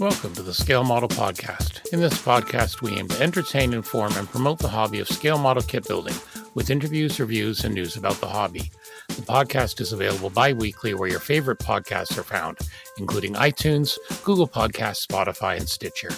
Welcome to the Scale Model Podcast. In this podcast, we aim to entertain, inform, and promote the hobby of scale model kit building with interviews, reviews, and news about the hobby. The podcast is available bi weekly where your favorite podcasts are found, including iTunes, Google Podcasts, Spotify, and Stitcher.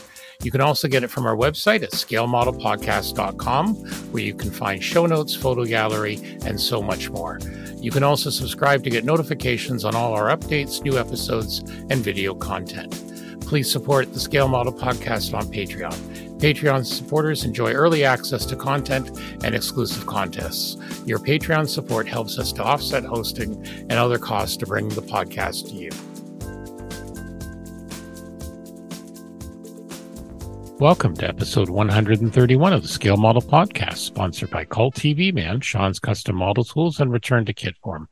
You can also get it from our website at scalemodelpodcast.com, where you can find show notes, photo gallery, and so much more. You can also subscribe to get notifications on all our updates, new episodes, and video content please support the Scale Model Podcast on Patreon. Patreon supporters enjoy early access to content and exclusive contests. Your Patreon support helps us to offset hosting and other costs to bring the podcast to you. Welcome to episode 131 of the Scale Model Podcast, sponsored by Cult TV Man, Sean's Custom Model Tools, and Return to Kit Form.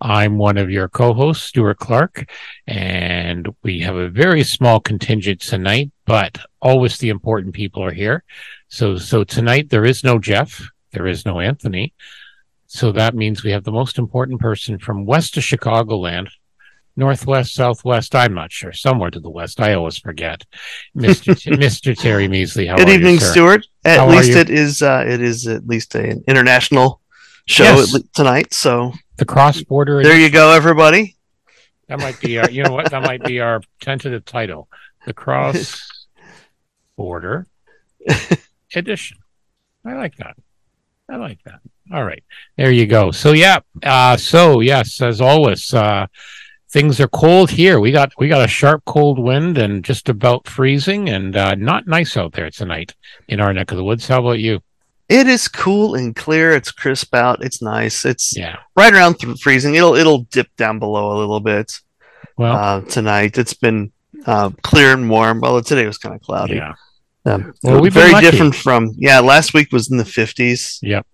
I'm one of your co-hosts, Stuart Clark, and we have a very small contingent tonight, but always the important people are here. So, so tonight there is no Jeff, there is no Anthony. So that means we have the most important person from west of Chicagoland, northwest, southwest. I'm not sure. Somewhere to the west. I always forget. Mister Mister Terry Measley. How Good evening, you, Stuart. At how least it is. Uh, it is at least an international show yes. tonight. So the cross border. There you go, everybody. That might be our. You know what? That might be our tentative title. The cross border edition. I like that. I like that. All right. There you go. So yeah. Uh, so yes, as always, uh, things are cold here. We got we got a sharp cold wind and just about freezing and uh, not nice out there tonight in our neck of the woods. How about you? It is cool and clear. It's crisp out. It's nice. It's yeah. right around th- freezing. It'll it'll dip down below a little bit. Well, uh, tonight it's been uh, clear and warm. Well, today was kind of cloudy. Yeah. Um, well, we've very different from yeah. Last week was in the fifties. Yep.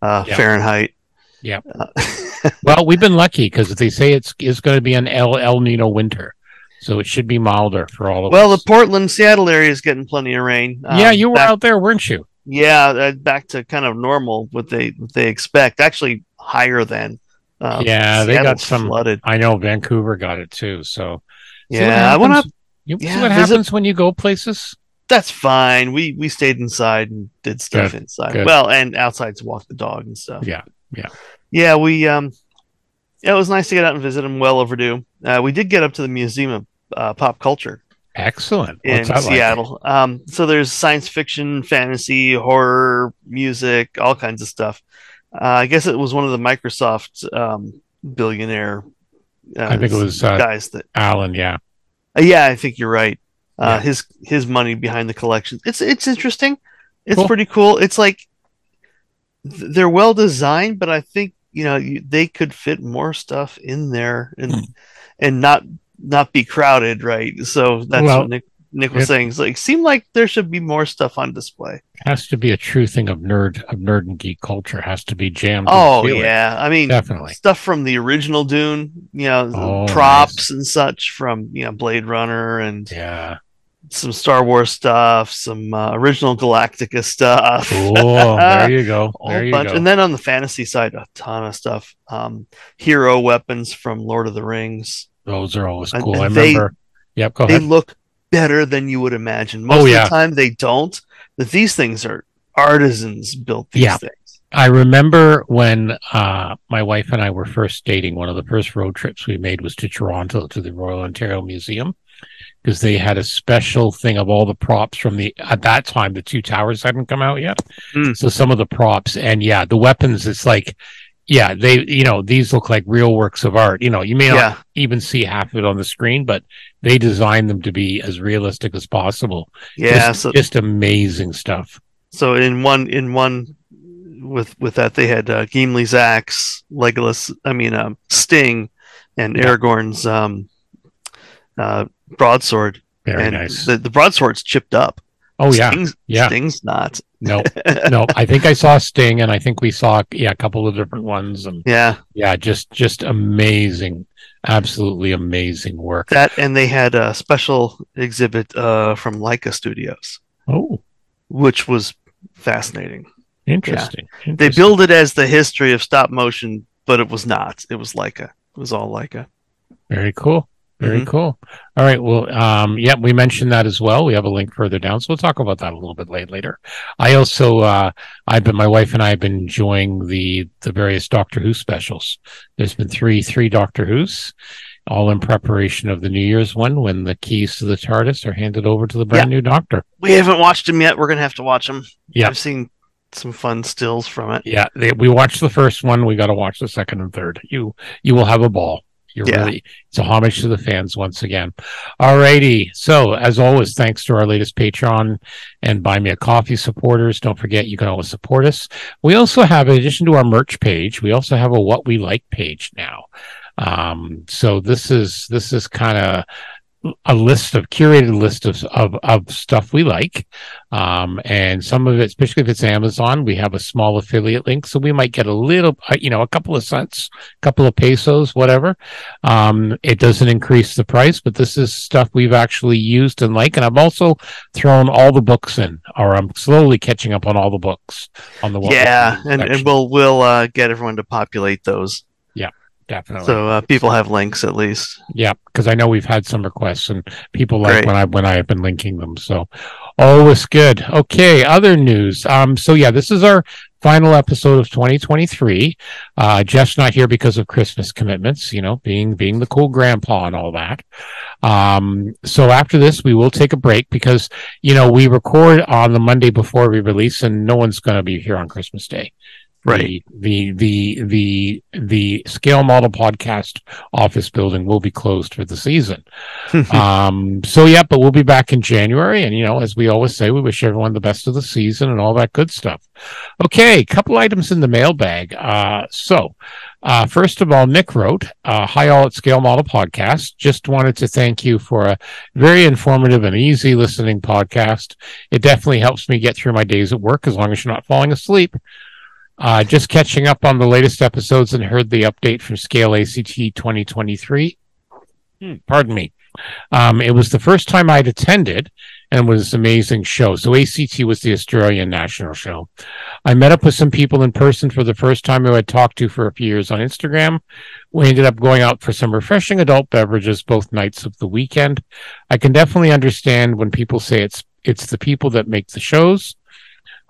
Uh, yep. Fahrenheit. Yep. Uh, well, we've been lucky because they say it's is going to be an El El Nino winter, so it should be milder for all of well, us. Well, the Portland, Seattle area is getting plenty of rain. Yeah, um, you were back, out there, weren't you? Yeah, uh, back to kind of normal what they what they expect. Actually, higher than. Um, yeah, they got some flooded. I know Vancouver got it too. So yeah, I want to. You yeah, see what happens when you go places? That's fine. We we stayed inside and did stuff good, inside. Good. Well, and outside to walk the dog and stuff. Yeah, yeah yeah, we um, yeah, it was nice to get out and visit them. Well overdue. Uh, we did get up to the Museum of uh, Pop Culture. Excellent. What's in Seattle. Like? Um, so there's science fiction, fantasy, horror, music, all kinds of stuff. Uh, I guess it was one of the Microsoft um, billionaire. Uh, I think it was uh, guys that Alan. Yeah. Uh, yeah, I think you're right. Uh, yeah. His his money behind the collection. It's it's interesting. It's cool. pretty cool. It's like they're well designed, but I think you know you, they could fit more stuff in there and mm. and not not be crowded right so that's well, what nick nick was it, saying it's like seem like there should be more stuff on display has to be a true thing of nerd of nerd and geek culture has to be jammed oh yeah i mean definitely stuff from the original dune you know oh, props nice. and such from you know blade runner and yeah some Star Wars stuff, some uh, original Galactica stuff. There you go. There you bunch. go. And then on the fantasy side, a ton of stuff. Um, hero weapons from Lord of the Rings. Those are always cool. And, I remember. They, yep. Go ahead. They look better than you would imagine. Most oh, yeah. of the time, they don't. But these things are artisans built. These yeah. things. I remember when uh, my wife and I were first dating. One of the first road trips we made was to Toronto to the Royal Ontario Museum because they had a special thing of all the props from the at that time the two towers hadn't come out yet mm. so some of the props and yeah the weapons it's like yeah they you know these look like real works of art you know you may not yeah. even see half of it on the screen but they designed them to be as realistic as possible yeah just, so, just amazing stuff so in one in one with with that they had uh, Gimli's axe Legolas I mean um, Sting and yeah. Aragorn's um uh broadsword. Very and nice. The, the broadsword's chipped up. Oh yeah, Sting's, yeah. Sting's not. no, no. I think I saw Sting, and I think we saw yeah a couple of different ones, and yeah, yeah, just just amazing, absolutely amazing work. That and they had a special exhibit uh, from Laika Studios. Oh, which was fascinating. Interesting. Yeah. Interesting. They billed it as the history of stop motion, but it was not. It was Laika. It was all Laika. Very cool. Very Mhm. cool. All right. Well, um, yeah, we mentioned that as well. We have a link further down, so we'll talk about that a little bit late later. I also, uh, I've been, my wife and I have been enjoying the the various Doctor Who specials. There's been three three Doctor Who's, all in preparation of the New Year's one when the keys to the TARDIS are handed over to the brand new Doctor. We haven't watched them yet. We're gonna have to watch them. Yeah. I've seen some fun stills from it. Yeah, they, we watched the first one. We got to watch the second and third. You you will have a ball. You're Yeah. really it's a homage to the fans once again. All righty. So as always, thanks to our latest Patreon and Buy Me a Coffee supporters. Don't forget you can always support us. We also have, in addition to our merch page, we also have a what we like page now. Um, so this is this is kind of a list of curated list of, of of stuff we like. Um and some of it especially if it's amazon we have a small affiliate link so we might get a little uh, you know a couple of cents a couple of pesos whatever. Um it doesn't increase the price but this is stuff we've actually used and like and i've also thrown all the books in or i'm slowly catching up on all the books on the yeah, and, and we'll we'll uh, get everyone to populate those definitely so uh, people have links at least. Yeah, because I know we've had some requests and people like Great. when I when I have been linking them. So always good. Okay, other news. Um, so yeah, this is our final episode of 2023. Uh, Jeff's not here because of Christmas commitments. You know, being being the cool grandpa and all that. Um, so after this, we will take a break because you know we record on the Monday before we release, and no one's going to be here on Christmas Day. Right. The, the the the the scale model podcast office building will be closed for the season. um so yeah, but we'll be back in January and you know, as we always say, we wish everyone the best of the season and all that good stuff. Okay, couple items in the mailbag. Uh so uh, first of all, Nick wrote, uh, Hi, all at Scale Model Podcast. Just wanted to thank you for a very informative and easy listening podcast. It definitely helps me get through my days at work as long as you're not falling asleep. Uh, just catching up on the latest episodes and heard the update for Scale ACT 2023. Hmm, pardon me. Um, it was the first time I'd attended and was an amazing show. So ACT was the Australian national show. I met up with some people in person for the first time who I'd talked to for a few years on Instagram. We ended up going out for some refreshing adult beverages both nights of the weekend. I can definitely understand when people say it's it's the people that make the shows.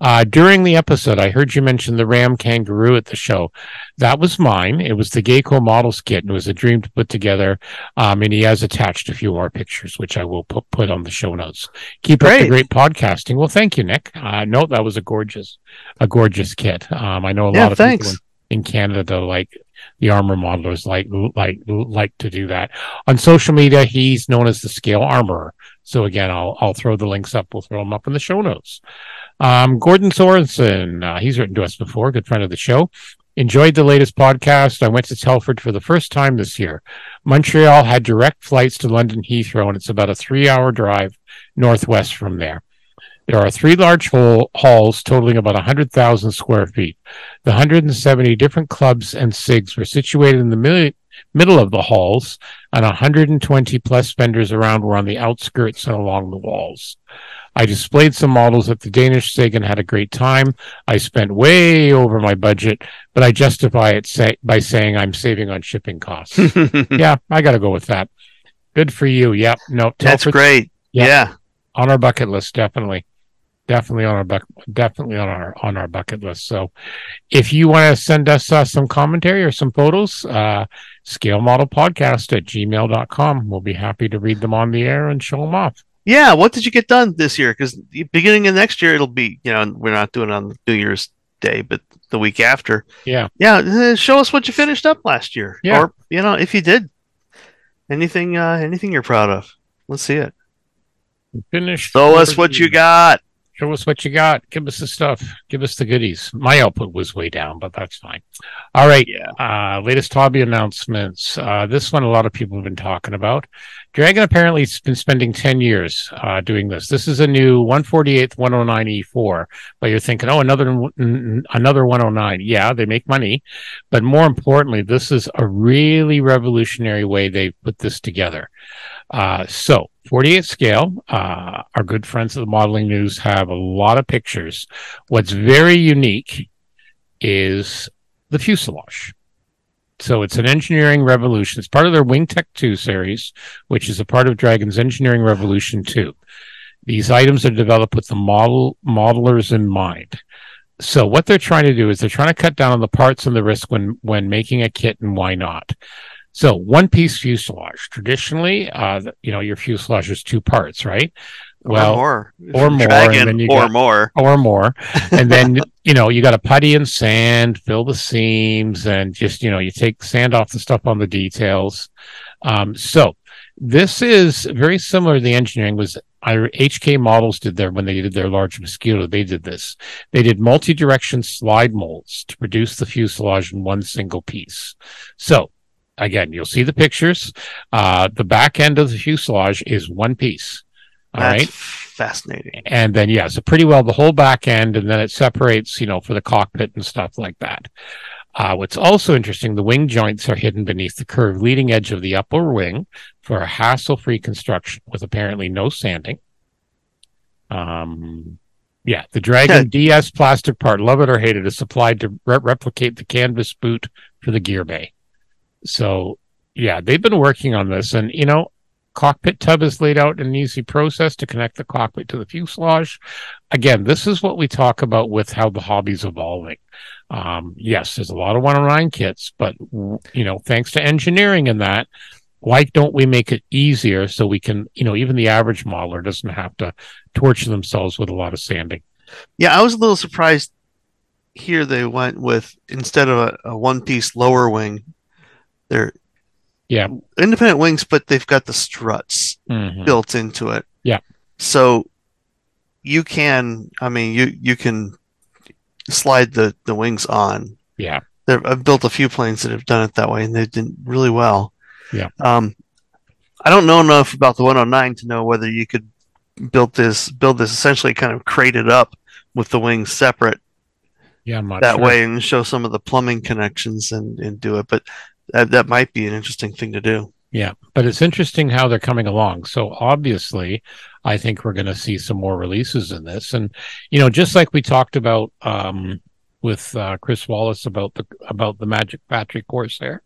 Uh, during the episode, I heard you mention the Ram Kangaroo at the show. That was mine. It was the Gecko Models Kit, and it was a dream to put together. Um, and he has attached a few more pictures, which I will put put on the show notes. Keep up the Great. great podcasting. Well, thank you, Nick. Uh, no, that was a gorgeous, a gorgeous kit. Um, I know a Yeah, lot of thanks. people in, in Canada like the armor modelers like like like to do that. On social media, he's known as the Scale Armorer. So again, I'll I'll throw the links up. We'll throw them up in the show notes. Um, Gordon Sorensen, uh, he's written to us before, good friend of the show. Enjoyed the latest podcast. I went to Telford for the first time this year. Montreal had direct flights to London Heathrow, and it's about a three hour drive northwest from there. There are three large hall, halls totaling about 100,000 square feet. The 170 different clubs and SIGs were situated in the mid- middle of the halls, and 120 plus vendors around were on the outskirts and along the walls. I displayed some models at the Danish SIG and had a great time. I spent way over my budget, but I justify it say, by saying I'm saving on shipping costs. yeah, I got to go with that. Good for you. Yep. No, That's great. Yeah. Yeah. on our bucket list definitely definitely on our buck definitely on our on our bucket list so if you want to send us uh, some commentary or some photos uh scale model podcast at gmail.com we'll be happy to read them on the air and show them off Yeah. What did you get done this year? Because beginning of next year, it'll be, you know, we're not doing it on New Year's Day, but the week after. Yeah. Yeah. uh, Show us what you finished up last year. Yeah. Or, you know, if you did anything, uh, anything you're proud of. Let's see it. finish Show us what you got. Show us what you got. Give us the stuff. Give us the goodies. My output was way down but that's fine. All right. Yeah. uh latest hobby announcements. Uh this one a lot of people have been talking about. Dragon apparently has been spending 10 years uh doing this. This is a new 148th 109e4 but you're thinking oh another another 109 yeah they make money but more importantly this is a really revolutionary way they put this together uh so 48 scale uh our good friends of the modeling news have a lot of pictures what's very unique is the fuselage So it's an engineering revolution. It's part of their WingTech 2 series, which is a part of Dragon's Engineering Revolution 2. These items are developed with the model modelers in mind. So what they're trying to do is they're trying to cut down on the parts and the risk when when making a kit and why not. So one piece fuselage. Traditionally, uh, you know, your fuselage is two parts, right? Well, or more, or more, Dragon, or got, more, or more, and then you know you got to putty and sand, fill the seams, and just you know you take sand off the stuff on the details. Um, so this is very similar. to The engineering was HK models did their when they did their large mosquito. They did this. They did multi-direction slide molds to produce the fuselage in one single piece. So again, you'll see the pictures. Uh, the back end of the fuselage is one piece. All That's right. Fascinating. And then, yeah, so pretty well the whole back end, and then it separates, you know, for the cockpit and stuff like that. Uh, what's also interesting, the wing joints are hidden beneath the curved leading edge of the upper wing for a hassle free construction with apparently no sanding. Um, yeah, the Dragon DS plastic part, love it or hate it, is supplied to re- replicate the canvas boot for the gear bay. So, yeah, they've been working on this. And, you know, cockpit tub is laid out in an easy process to connect the cockpit to the fuselage. Again, this is what we talk about with how the hobby's evolving. Um, yes, there's a lot of 109 kits, but you know, thanks to engineering in that, why don't we make it easier so we can, you know, even the average modeler doesn't have to torture themselves with a lot of sanding. Yeah, I was a little surprised here they went with instead of a, a one piece lower wing, they're yeah. Independent wings, but they've got the struts mm-hmm. built into it. Yeah. So you can, I mean, you you can slide the the wings on. Yeah. There, I've built a few planes that have done it that way, and they did really well. Yeah. Um, I don't know enough about the 109 to know whether you could build this build this essentially kind of crated up with the wings separate. Yeah, that sure. way and show some of the plumbing connections and, and do it. But that, that might be an interesting thing to do. Yeah, but it's interesting how they're coming along. So obviously, I think we're going to see some more releases in this, and you know, just like we talked about um, with uh, Chris Wallace about the about the Magic Factory Corsair.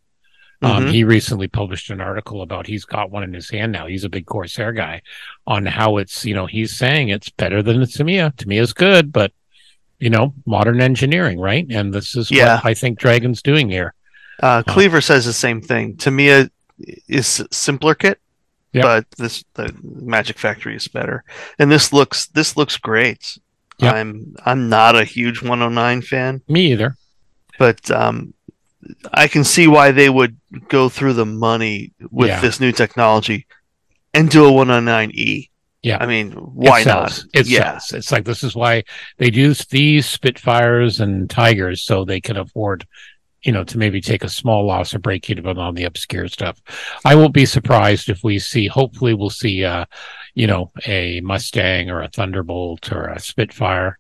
Um, mm-hmm. He recently published an article about he's got one in his hand now. He's a big Corsair guy on how it's you know he's saying it's better than the Tamiya. Tamiya's good, but you know modern engineering, right? And this is yeah. what I think Dragon's doing here. Uh, Cleaver says the same thing. Tamiya is simpler kit, yep. but this the Magic Factory is better. And this looks this looks great. Yep. I'm I'm not a huge 109 fan. Me either. But um, I can see why they would go through the money with yeah. this new technology and do a 109E. Yeah. I mean, why it not? It yeah. Sells. It's like this is why they use these Spitfires and Tigers so they can afford you know, to maybe take a small loss or break even on the obscure stuff. I won't be surprised if we see, hopefully we'll see, uh, you know, a Mustang or a Thunderbolt or a Spitfire.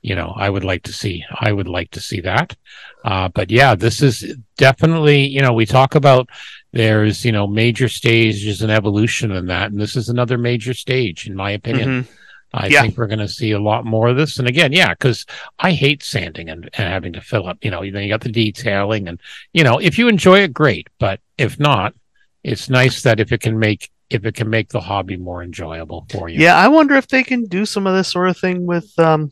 You know, I would like to see, I would like to see that. Uh, but yeah, this is definitely, you know, we talk about there's, you know, major stages and evolution in that. And this is another major stage, in my opinion. Mm-hmm. I yeah. think we're going to see a lot more of this. And again, yeah, because I hate sanding and, and, having to fill up. You know, then you got the detailing, and you know, if you enjoy it, great. But if not, it's nice that if it can make if it can make the hobby more enjoyable for you. Yeah, I wonder if they can do some of this sort of thing with um,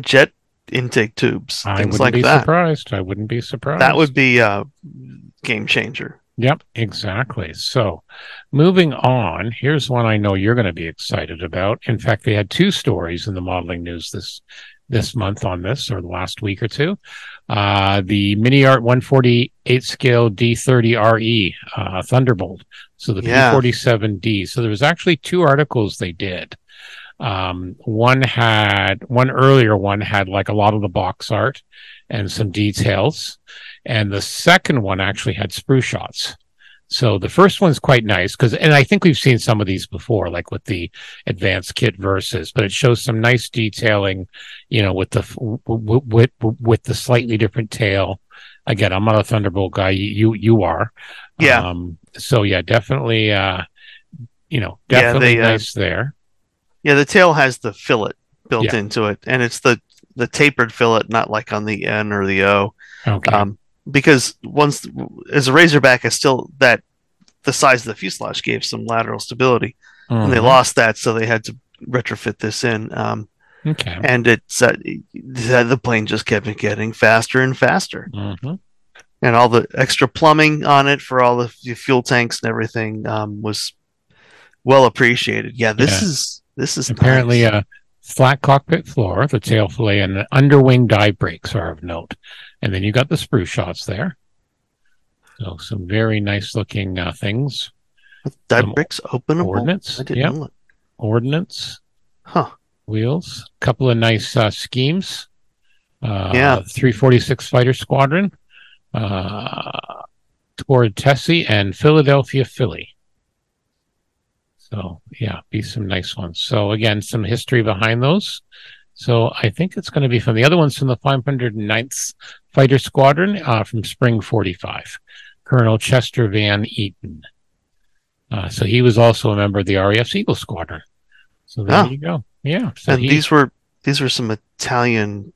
jet intake tubes, I things wouldn't like be that. Surprised? I wouldn't be surprised. That would be a game changer. Yep, exactly. So, moving on, here's one I know you're going to be excited about. In fact, they had two stories in the modeling news this this month on this, or the last week or two. Uh, the Mini Art 148 scale D30RE uh, Thunderbolt. So the yeah. P47D. So there was actually two articles they did. Um, one had one earlier one had like a lot of the box art and some details and the second one actually had sprue shots. So the first one's quite nice because, and I think we've seen some of these before, like with the advanced kit versus, but it shows some nice detailing, you know, with the with with, with the slightly different tail. Again, I'm not a Thunderbolt guy. You you are, yeah. Um, so yeah, definitely, uh, you know, definitely yeah, they, uh, nice uh, there. Yeah, the tail has the fillet built yeah. into it, and it's the the tapered fillet, not like on the N or the O. Okay. Um, because once as a Razorback is still that the size of the fuselage gave some lateral stability, mm-hmm. and they lost that, so they had to retrofit this in. Um, okay, and it's uh, the plane just kept getting faster and faster. Mm-hmm. And all the extra plumbing on it for all the fuel tanks and everything um, was well appreciated. Yeah, this yeah. is this is apparently nice. a flat cockpit floor, the tail fillet, and the underwing dive brakes are of note. And then you got the sprue shots there. So some very nice looking uh, things. Dive some brakes openable. Ordnance. I didn't yep. know Ordnance. Huh. Wheels. A couple of nice uh, schemes. Uh, yeah. 346 Fighter Squadron. Uh, toward Tessie and Philadelphia Philly. So yeah, be some nice ones. So again, some history behind those. So I think it's going to be from the other ones from the 509th Fighter Squadron uh, from Spring 45, Colonel Chester Van Etten. Uh, so he was also a member of the RAF Eagle Squadron. So there oh. you go. Yeah. So and he, these were these were some Italian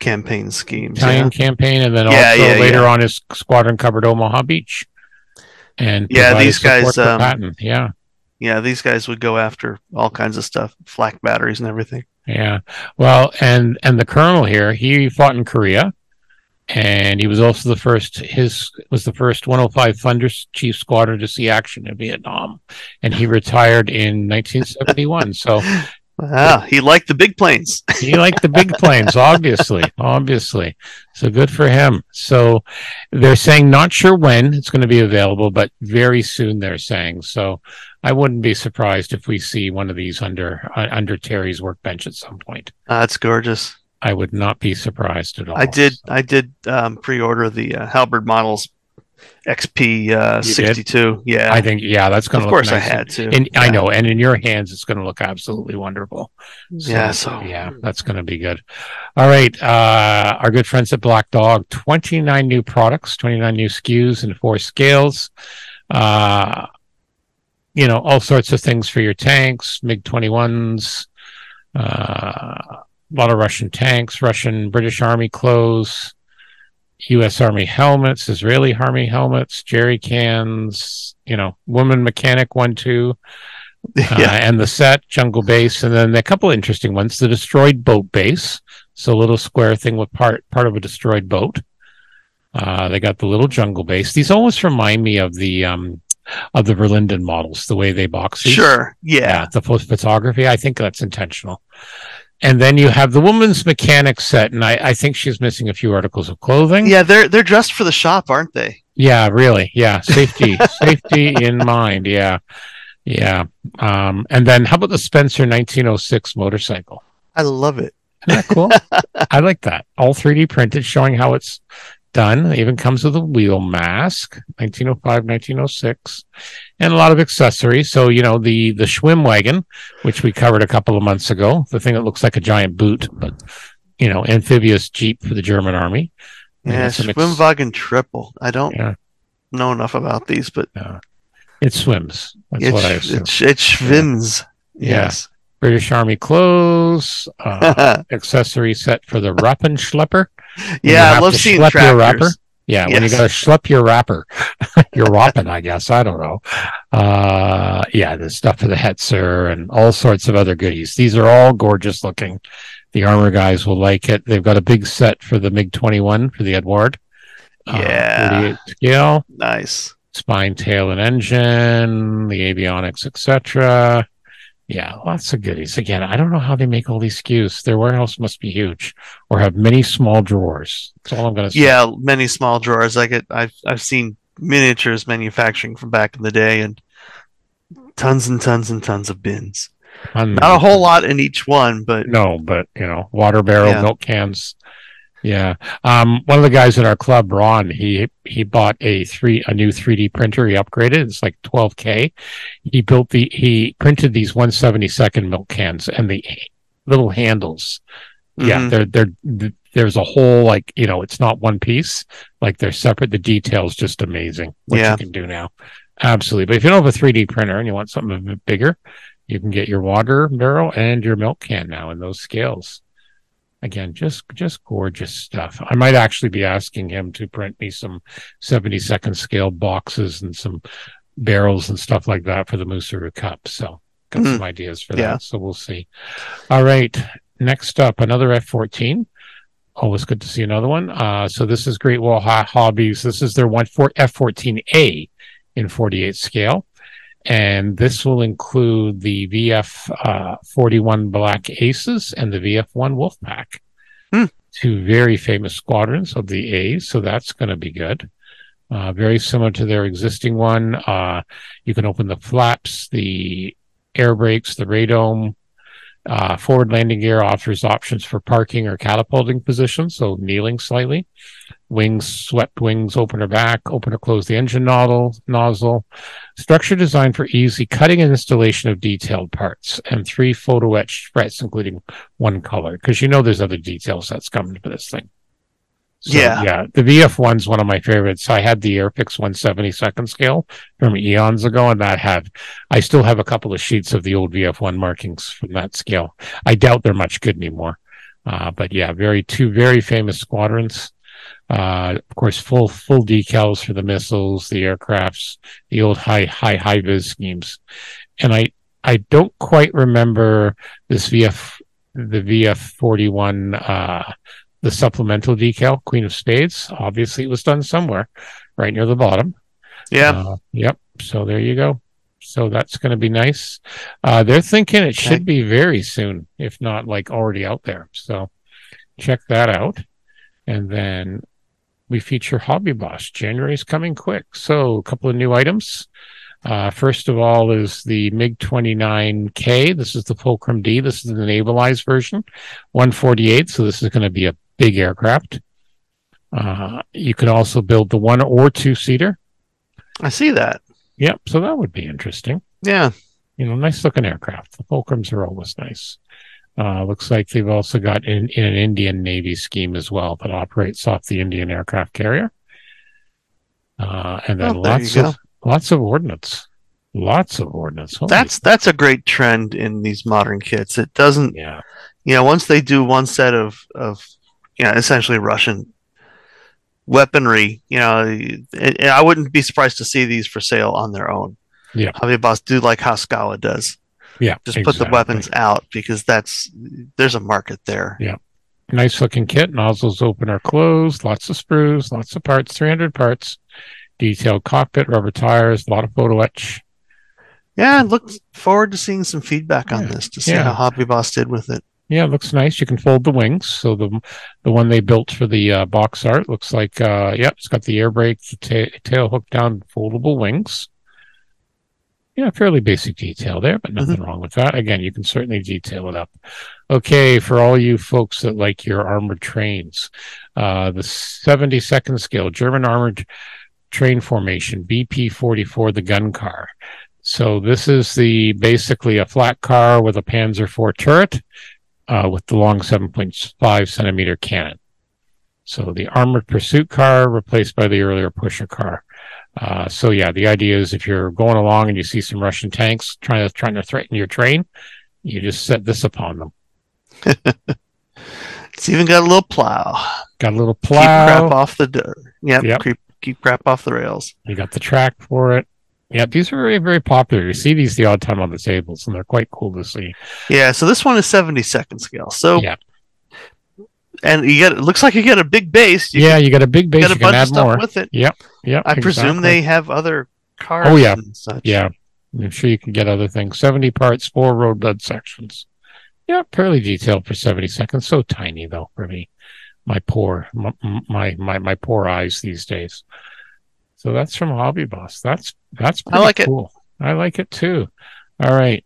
campaign schemes. Italian yeah? campaign, and then yeah, also yeah, later on his squadron covered Omaha Beach and yeah, these guys, um, yeah, yeah, these guys would go after all kinds of stuff, flak batteries and everything. Yeah, well, and and the colonel here, he fought in Korea, and he was also the first. His was the first 105 Thunder Chief Squadron to see action in Vietnam, and he retired in 1971. so Wow, he liked the big planes. he liked the big planes, obviously, obviously. So good for him. So they're saying not sure when it's going to be available, but very soon they're saying. So I wouldn't be surprised if we see one of these under uh, under Terry's workbench at some point. Uh, that's gorgeous. I would not be surprised at all. I did. I did um, pre-order the uh, Halberd models XP uh, 62. Yeah. I think, yeah, that's going to look Of course, nice. I had to. And yeah. I know. And in your hands, it's going to look absolutely wonderful. So, yeah. So, yeah, that's going to be good. All right. Uh, our good friends at Black Dog 29 new products, 29 new SKUs, and four scales. Uh, you know, all sorts of things for your tanks, MiG 21s, uh, a lot of Russian tanks, Russian British Army clothes U.S. Army helmets, Israeli Army helmets, jerry cans, you know, woman mechanic one, two, yeah. uh, and the set jungle base, and then a couple interesting ones: the destroyed boat base, so a little square thing with part part of a destroyed boat. Uh, they got the little jungle base. These almost remind me of the um, of the Verlinden models, the way they box these. Sure, yeah. yeah the photography. I think that's intentional. And then you have the woman's mechanic set, and I, I think she's missing a few articles of clothing. Yeah, they're they're dressed for the shop, aren't they? Yeah, really. Yeah, safety, safety in mind. Yeah, yeah. Um, and then how about the Spencer 1906 motorcycle? I love it. Isn't that cool? I like that. All 3D printed, showing how it's done. It even comes with a wheel mask, 1905, 1906, and a lot of accessories. So, you know, the, the Schwimmwagen, which we covered a couple of months ago, the thing that looks like a giant boot, but, you know, amphibious Jeep for the German army. Yeah, Schwimmwagen ex- triple. I don't yeah. know enough about these, but yeah. it swims. That's it's, what I assume. It, it swims. Yeah. Yes. British Army clothes, uh, accessory set for the Rappenschlepper yeah, I love seeing wrapper. Yeah, yes. when you got to schlep your wrapper, you're wrapping, I guess. I don't know. Uh, yeah, the stuff for the Hetzer and all sorts of other goodies. These are all gorgeous looking. The armor guys will like it. They've got a big set for the MiG 21 for the Eduard. Uh, yeah. Uh, scale. Nice. Spine, tail, and engine, the avionics, etc. Yeah, lots of goodies. Again, I don't know how they make all these SKUs. Their warehouse must be huge, or have many small drawers. That's all I'm going to say. Yeah, many small drawers. I get. I've I've seen miniatures manufacturing from back in the day, and tons and tons and tons of bins. Not a whole lot in each one, but no, but you know, water barrel, yeah. milk cans, yeah. Um, one of the guys in our club, Ron, he he bought a three a new 3D printer. He upgraded. It's like 12k. He built the he printed these 172nd milk cans and the little handles. Mm-hmm. Yeah, they're they're there's a whole like you know it's not one piece like they're separate. The details just amazing what yeah. you can do now. Absolutely. But if you don't have a 3D printer and you want something a bit bigger, you can get your water barrel and your milk can now in those scales again, just just gorgeous stuff. I might actually be asking him to print me some 70 second scale boxes and some barrels and stuff like that for the Mooseru Cup. So got mm. some ideas for yeah. that. So we'll see. All right. Next up, another F fourteen. Always good to see another one. Uh, so this is Great Wall Hobbies. This is their one for F fourteen A in forty eight scale and this will include the VF uh, 41 Black Aces and the VF1 Wolfpack. Hmm. Two very famous squadrons of the A's, so that's going to be good. Uh, very similar to their existing one. Uh, you can open the flaps, the air brakes, the radome. Uh, forward landing gear offers options for parking or catapulting positions, so kneeling slightly wings, swept wings, open or back, open or close the engine nozzle, nozzle. Structure designed for easy cutting and installation of detailed parts, and three photo etched frets, including one color, because you know there's other detail sets coming for this thing. So, yeah, yeah. The VF one's one of my favorites. I had the Airfix 170 second scale from eons ago, and that had. I still have a couple of sheets of the old VF one markings from that scale. I doubt they're much good anymore. Uh, but yeah, very two very famous squadrons. Uh, of course, full full decals for the missiles, the aircrafts, the old high high high vis schemes, and I I don't quite remember this VF the VF forty one uh, the supplemental decal Queen of Spades. Obviously, it was done somewhere, right near the bottom. Yeah. Uh, yep. So there you go. So that's going to be nice. Uh, they're thinking it should be very soon, if not like already out there. So check that out. And then we feature Hobby Boss. January is coming quick. So a couple of new items. Uh, first of all is the MiG 29K. This is the Fulcrum D. This is the navalized version, 148. So this is going to be a big aircraft. Uh, you could also build the one or two seater. I see that. Yep. So that would be interesting. Yeah. You know, nice looking aircraft. The Fulcrums are always nice. Uh, looks like they've also got in, in, an Indian Navy scheme as well that operates off the Indian aircraft carrier. Uh, and then oh, lots of go. lots of ordnance, lots of ordnance. Holy that's that's a great trend in these modern kits. It doesn't, yeah. You know, once they do one set of of you know essentially Russian weaponry, you know, it, it, I wouldn't be surprised to see these for sale on their own. Yeah, Hobby Boss do like how Skala does. Yeah. Just exactly. put the weapons out because that's there's a market there. Yeah. Nice looking kit. Nozzles open or closed. Lots of sprues. Lots of parts. 300 parts. Detailed cockpit. Rubber tires. A lot of photo etch. Yeah. Look forward to seeing some feedback on yeah. this to see yeah. how Hobby Boss did with it. Yeah, it looks nice. You can fold the wings. So the the one they built for the uh, box art looks like, uh, yep, it's got the air brake, the tail hook down, foldable wings yeah, fairly basic detail there, but nothing mm-hmm. wrong with that. Again, you can certainly detail it up. Okay, for all you folks that like your armored trains, uh, the 72nd scale German armored train formation, BP 44, the gun car. So this is the basically a flat car with a Panzer IV turret uh, with the long 7.5 centimeter cannon. So the armored pursuit car replaced by the earlier pusher car. Uh, so yeah, the idea is if you're going along and you see some Russian tanks trying to trying to threaten your train, you just set this upon them. it's even got a little plow. Got a little plow. Keep crap off the dirt. Yep. yep. Keep keep crap off the rails. You got the track for it. Yeah, these are very, very popular. You see these the odd time on the tables, and they're quite cool to see. Yeah, so this one is 70 second scale. So yeah and you get it looks like you get a big base. You yeah, you got a big base. You bunch of stuff more. with it. Yep, yep. I exactly. presume they have other cars. Oh yeah, yeah. I'm sure you can get other things. Seventy parts, four road bed sections. Yeah, fairly detailed for seventy seconds. So tiny though for me. My poor, my my my, my poor eyes these days. So that's from Hobby Boss. That's that's pretty I like cool. It. I like it too. All right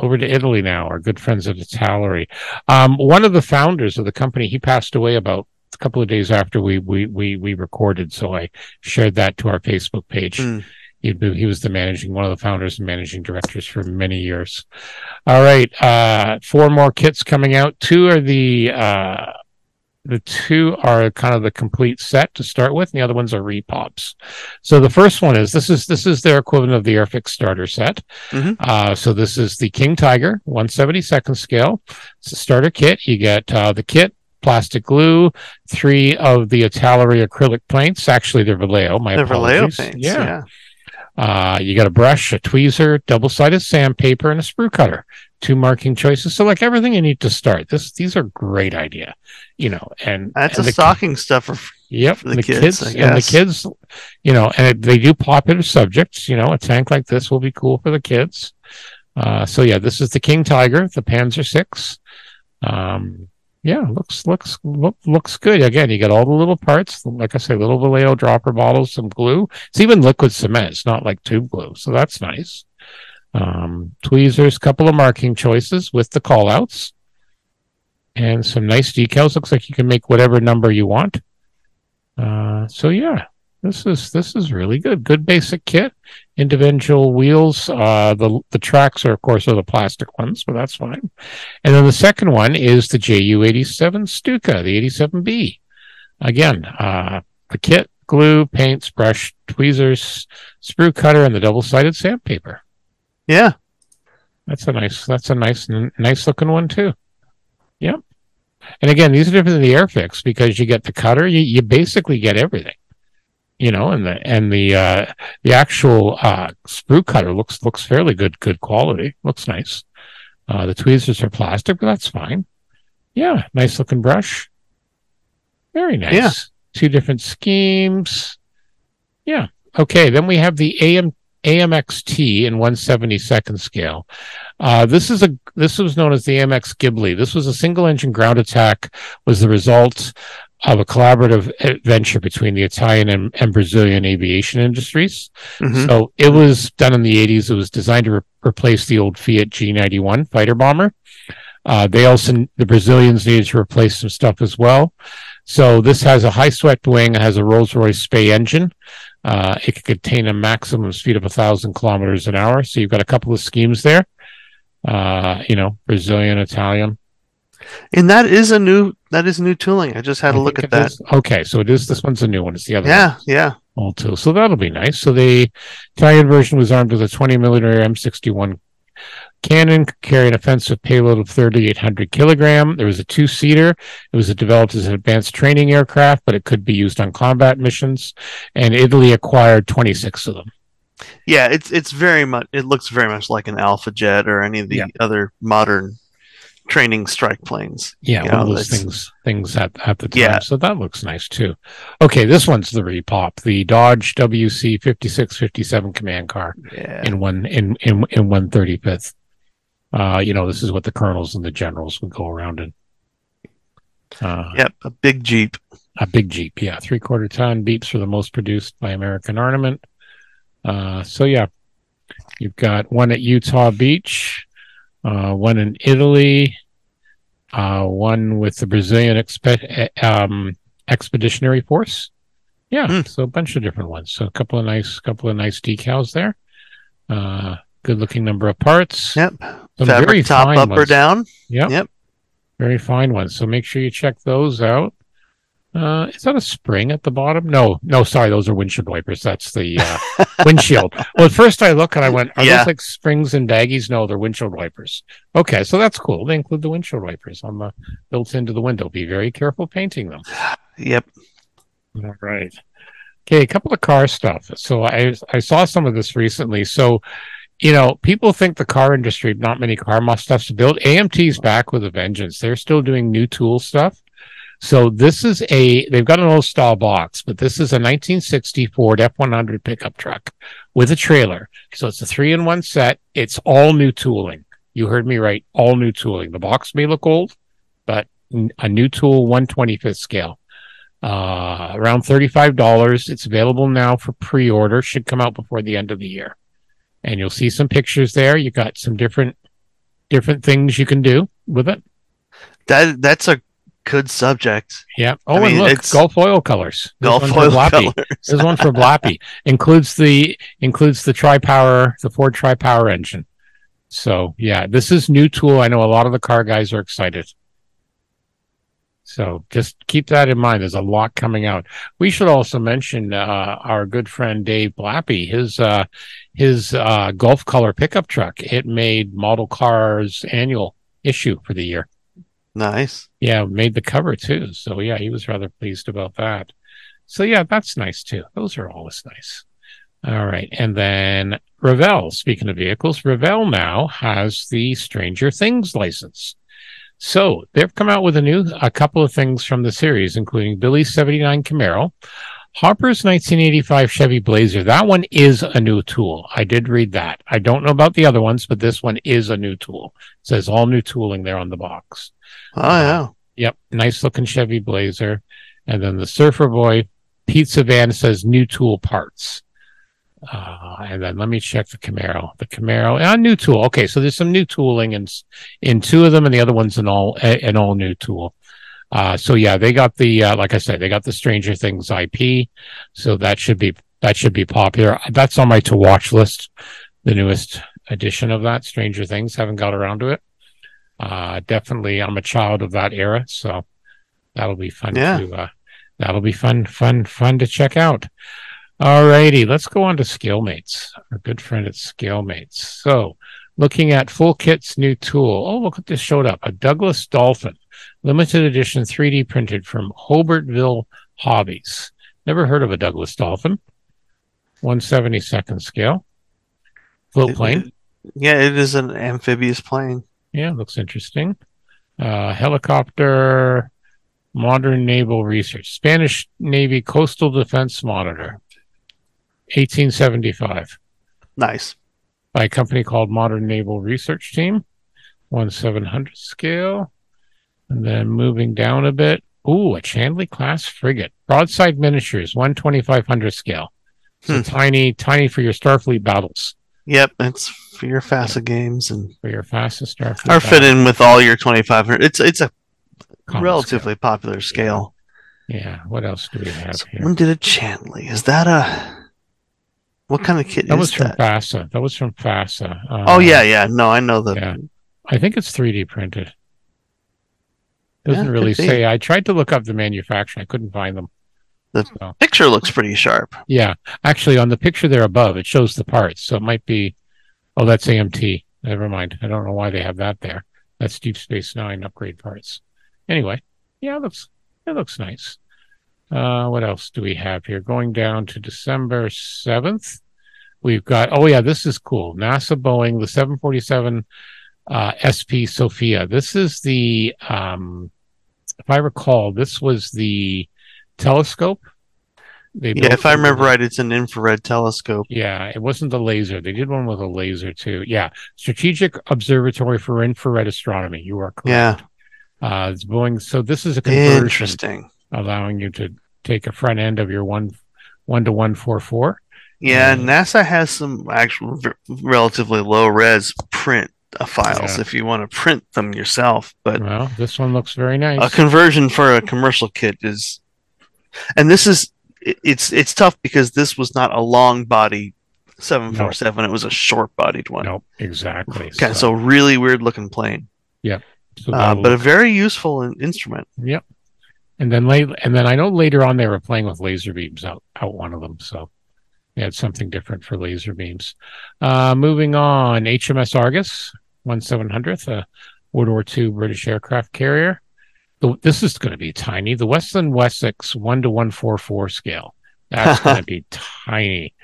over to Italy now, our good friends at Italeri. Um, one of the founders of the company, he passed away about a couple of days after we we we, we recorded, so I shared that to our Facebook page. Mm. He, he was the managing one of the founders and managing directors for many years. All right, uh, four more kits coming out. Two are the uh, the two are kind of the complete set to start with, and the other ones are repops. So the first one is this is this is their equivalent of the Airfix starter set. Mm-hmm. Uh, so this is the King Tiger 172nd scale. It's a starter kit. You get uh, the kit, plastic glue, three of the Italeri acrylic paints. Actually, they're Vallejo. My The Vallejo apologies. paints. yeah. Yeah. Uh, you got a brush, a tweezer, double-sided sandpaper, and a sprue cutter. Two marking choices. So, like everything you need to start. This, these are great idea. You know, and That's and a stocking stuffer. Yep, for the the kids, kids, and the kids, you know, and it, they do popular subjects. You know, a tank like this will be cool for the kids. Uh, so yeah, this is the King Tiger, the Panzer Six. Um, yeah, looks looks look, looks good. Again, you got all the little parts, like I say, little Vallejo dropper bottles, some glue. It's even liquid cement. It's not like tube glue, so that's nice. Um, tweezers, couple of marking choices with the callouts, and some nice decals. Looks like you can make whatever number you want. Uh, so yeah, this is this is really good. Good basic kit. Individual wheels. Uh, the the tracks are of course are the plastic ones, but that's fine. And then the second one is the JU eighty seven Stuka, the eighty seven B. Again, uh, the kit, glue, paints, brush, tweezers, sprue cutter, and the double sided sandpaper. Yeah. That's a nice. That's a nice, nice looking one too. Yep. And again, these are different than the Airfix because you get the cutter. You you basically get everything. You know, and the and the uh, the actual uh, sprue cutter looks looks fairly good good quality. Looks nice. Uh, the tweezers are plastic, but that's fine. Yeah, nice looking brush. Very nice. Yeah. Two different schemes. Yeah. Okay. Then we have the AM AMXT in 172nd scale. Uh, this is a this was known as the AMX Ghibli. This was a single engine ground attack. Was the result of a collaborative venture between the Italian and, and Brazilian aviation industries. Mhm. So it was done in the 80s. It was designed to re- replace the old Fiat G91 fighter bomber. Uh, they also, the Brazilians needed to replace some stuff as well. So this has a high swept wing. It has a Rolls Royce Spey engine. Uh, it can contain a maximum speed of a thousand kilometers an hour. So you've got a couple of schemes there. Uh, you know, Brazilian, Italian. And that is a new that is new tooling. I just had I a look at that. is. Okay, so it is. This one's a new one. It's the other one. Yeah, yeah. all too. So that'll be nice. So the Italian version was armed with a 20 millimeter M61 cannon, could carry an offensive payload of 3,800 kilogram. There was a two seater. It was developed as an advanced training aircraft, but it could be used on combat missions. And Italy acquired 26 of them. Yeah, it's it's very much it looks very much like an Alpha Jet or any of the Yeah. other modern training strike planes. Yeah, You one of those things things at, at the time. Yeah. So that looks nice too. Okay, this one's the repop, the Dodge WC 5657 command car. Yeah. in one in in in one thirty fifth. Uh, you know, this is what the colonels and the generals would go around in. Uh, Yep, a big Jeep. a big Jeep, yeah, three quarter ton beeps are the most produced by American Armament. Uh, so yeah, you've got one at Utah Beach, uh, one in Italy, uh, one with the Brazilian expe- eh, um, Expeditionary Force. Yeah, Hmm. so a bunch of different ones. So a couple of nice, couple of nice decals there. Uh, good looking number of parts. Yep. Some Fabric very top fine up or down. Yep. Yep. Very fine ones. So make sure you check those out. Uh, is that a spring at the bottom? No, no, sorry, those are windshield wipers. That's the uh, windshield. Well, at first I look and I went, are Yeah. those like springs and baggies? No, they're windshield wipers. Okay, so that's cool. They include the windshield wipers on the built into the window. Be very careful painting them. Yep. All right. Okay, a couple of car stuff. So I I saw some of this recently. So, you know, people think the car industry, not many car must stuff to build. AMT's back with a vengeance. They're still doing new tool stuff. So this is a they've got an old style box, but this is a 1960 Ford F100 pickup truck with a trailer. So it's a three in one set. It's all new tooling. You heard me right. All new tooling. The box may look old, but a new tool, 125th scale uh, around $35. It's available now for pre-order. Should come out before the end of the year. And you'll see some pictures there. You got some different different things you can do with it. That that's a good subject. Yeah. Oh, I and mean, look, it's- Gulf oil colors. There's Gulf oil colors. There's one for Blappy. includes the includes the tri power, the Ford tri power engine. So yeah, this is new tool. I know a lot of the car guys are excited. So just keep that in mind. There's a lot coming out. We should also mention uh, our good friend Dave Blappy. His uh, his uh, Gulf color pickup truck. It made Model Cars annual issue for the year. Nice. Yeah, made the cover too. So yeah, he was rather pleased about that. So yeah, that's nice too. Those are always nice. All right. And then Revell, speaking of vehicles, Revell now has the Stranger Things license. So they've come out with a new, a couple of things from the series, including Billy's 79 Camaro, Hopper's 1985 Chevy Blazer. That one is a new tool. I did read that. I don't know about the other ones, but this one is a new tool. It says all new tooling there on the box. Oh, yeah. Yep. Nice looking Chevy Blazer. And then the Surfer Boy pizza van says new tool parts. Uh, and then let me check the Camaro. The Camaro, a uh, new tool. Okay, so there's some new tooling in in two of them, and the other one's an all an all new tool. Uh, so yeah, they got the uh, like I said, they got the Stranger Things IP, so that should be that should be popular. That's on my to watch list. The newest edition of that Stranger Things. Haven't got around to it. Uh, definitely, I'm a child of that era, so that'll be fun yeah. to uh, that'll be fun, fun, fun to check out. All righty, let's go on to Scalemates, our good friend at Scalemates. So, looking at Full Kit's new tool. Oh, look what this showed up a Douglas Dolphin, limited edition 3D printed from Hobartville Hobbies. Never heard of a Douglas Dolphin. 172nd scale. Float plane. yeah, it is an amphibious plane. Yeah, looks interesting. Uh, helicopter, modern naval research, Spanish Navy Coastal Defense Monitor. 1875. Nice. By a company called Modern Naval Research Team, 1 700 scale. And then moving down a bit. Ooh, a Chandley class frigate. Broadside miniatures, 1 2500 scale. So hmm. tiny, tiny for your Starfleet battles. Yep, it's for your FASA games and for your FASA Starfleet. Or fit in with all your 2500. It's it's a Common relatively scale. popular scale. Yeah. yeah. What else do we have here? When did a Chandley? Is that a what kind of kit is that was from that? FASA. That was from FASA. Uh, oh yeah, yeah. No, I know the. Yeah. I think it's 3D printed. Doesn't yeah, really say. I tried to look up the manufacturer. I couldn't find them. The so. picture looks pretty sharp. Yeah, actually, on the picture there above, it shows the parts. So it might be. Oh, that's AMT. Never mind. I don't know why they have that there. That's Deep Space Nine upgrade parts. Anyway, yeah, it looks it looks nice. Uh, what else do we have here? Going down to December 7th, we've got, oh, yeah, this is cool. NASA Boeing, the 747 uh, SP SOFIA. This is the, um, if I recall, this was the telescope. Yeah, if I remember right, it's an infrared telescope. Yeah, it wasn't the laser. They did one with a laser too. Yeah, Strategic Observatory for Infrared Astronomy. You are correct. Yeah. Uh, it's Boeing. So this is a conversion. Interesting allowing you to take a front end of your one one to one four four. Yeah, um, NASA has some actual relatively low res print uh, files yeah. if you want to print them yourself. But well, this one looks very nice. A conversion for a commercial kit is, and this is it's it's tough because this was not a long body 747 nope. it was a short bodied one nope exactly okay so, so really weird looking plane yep so uh, but a very useful instrument yep and then late, and then I know later on they were playing with laser beams out out one of them, so they had something different for laser beams. Uh, moving on, HMS Argus, one seven hundredth, a World War II British aircraft carrier. The, this is going to be tiny. The Westland Wessex one to one four four scale. That's going to be tiny.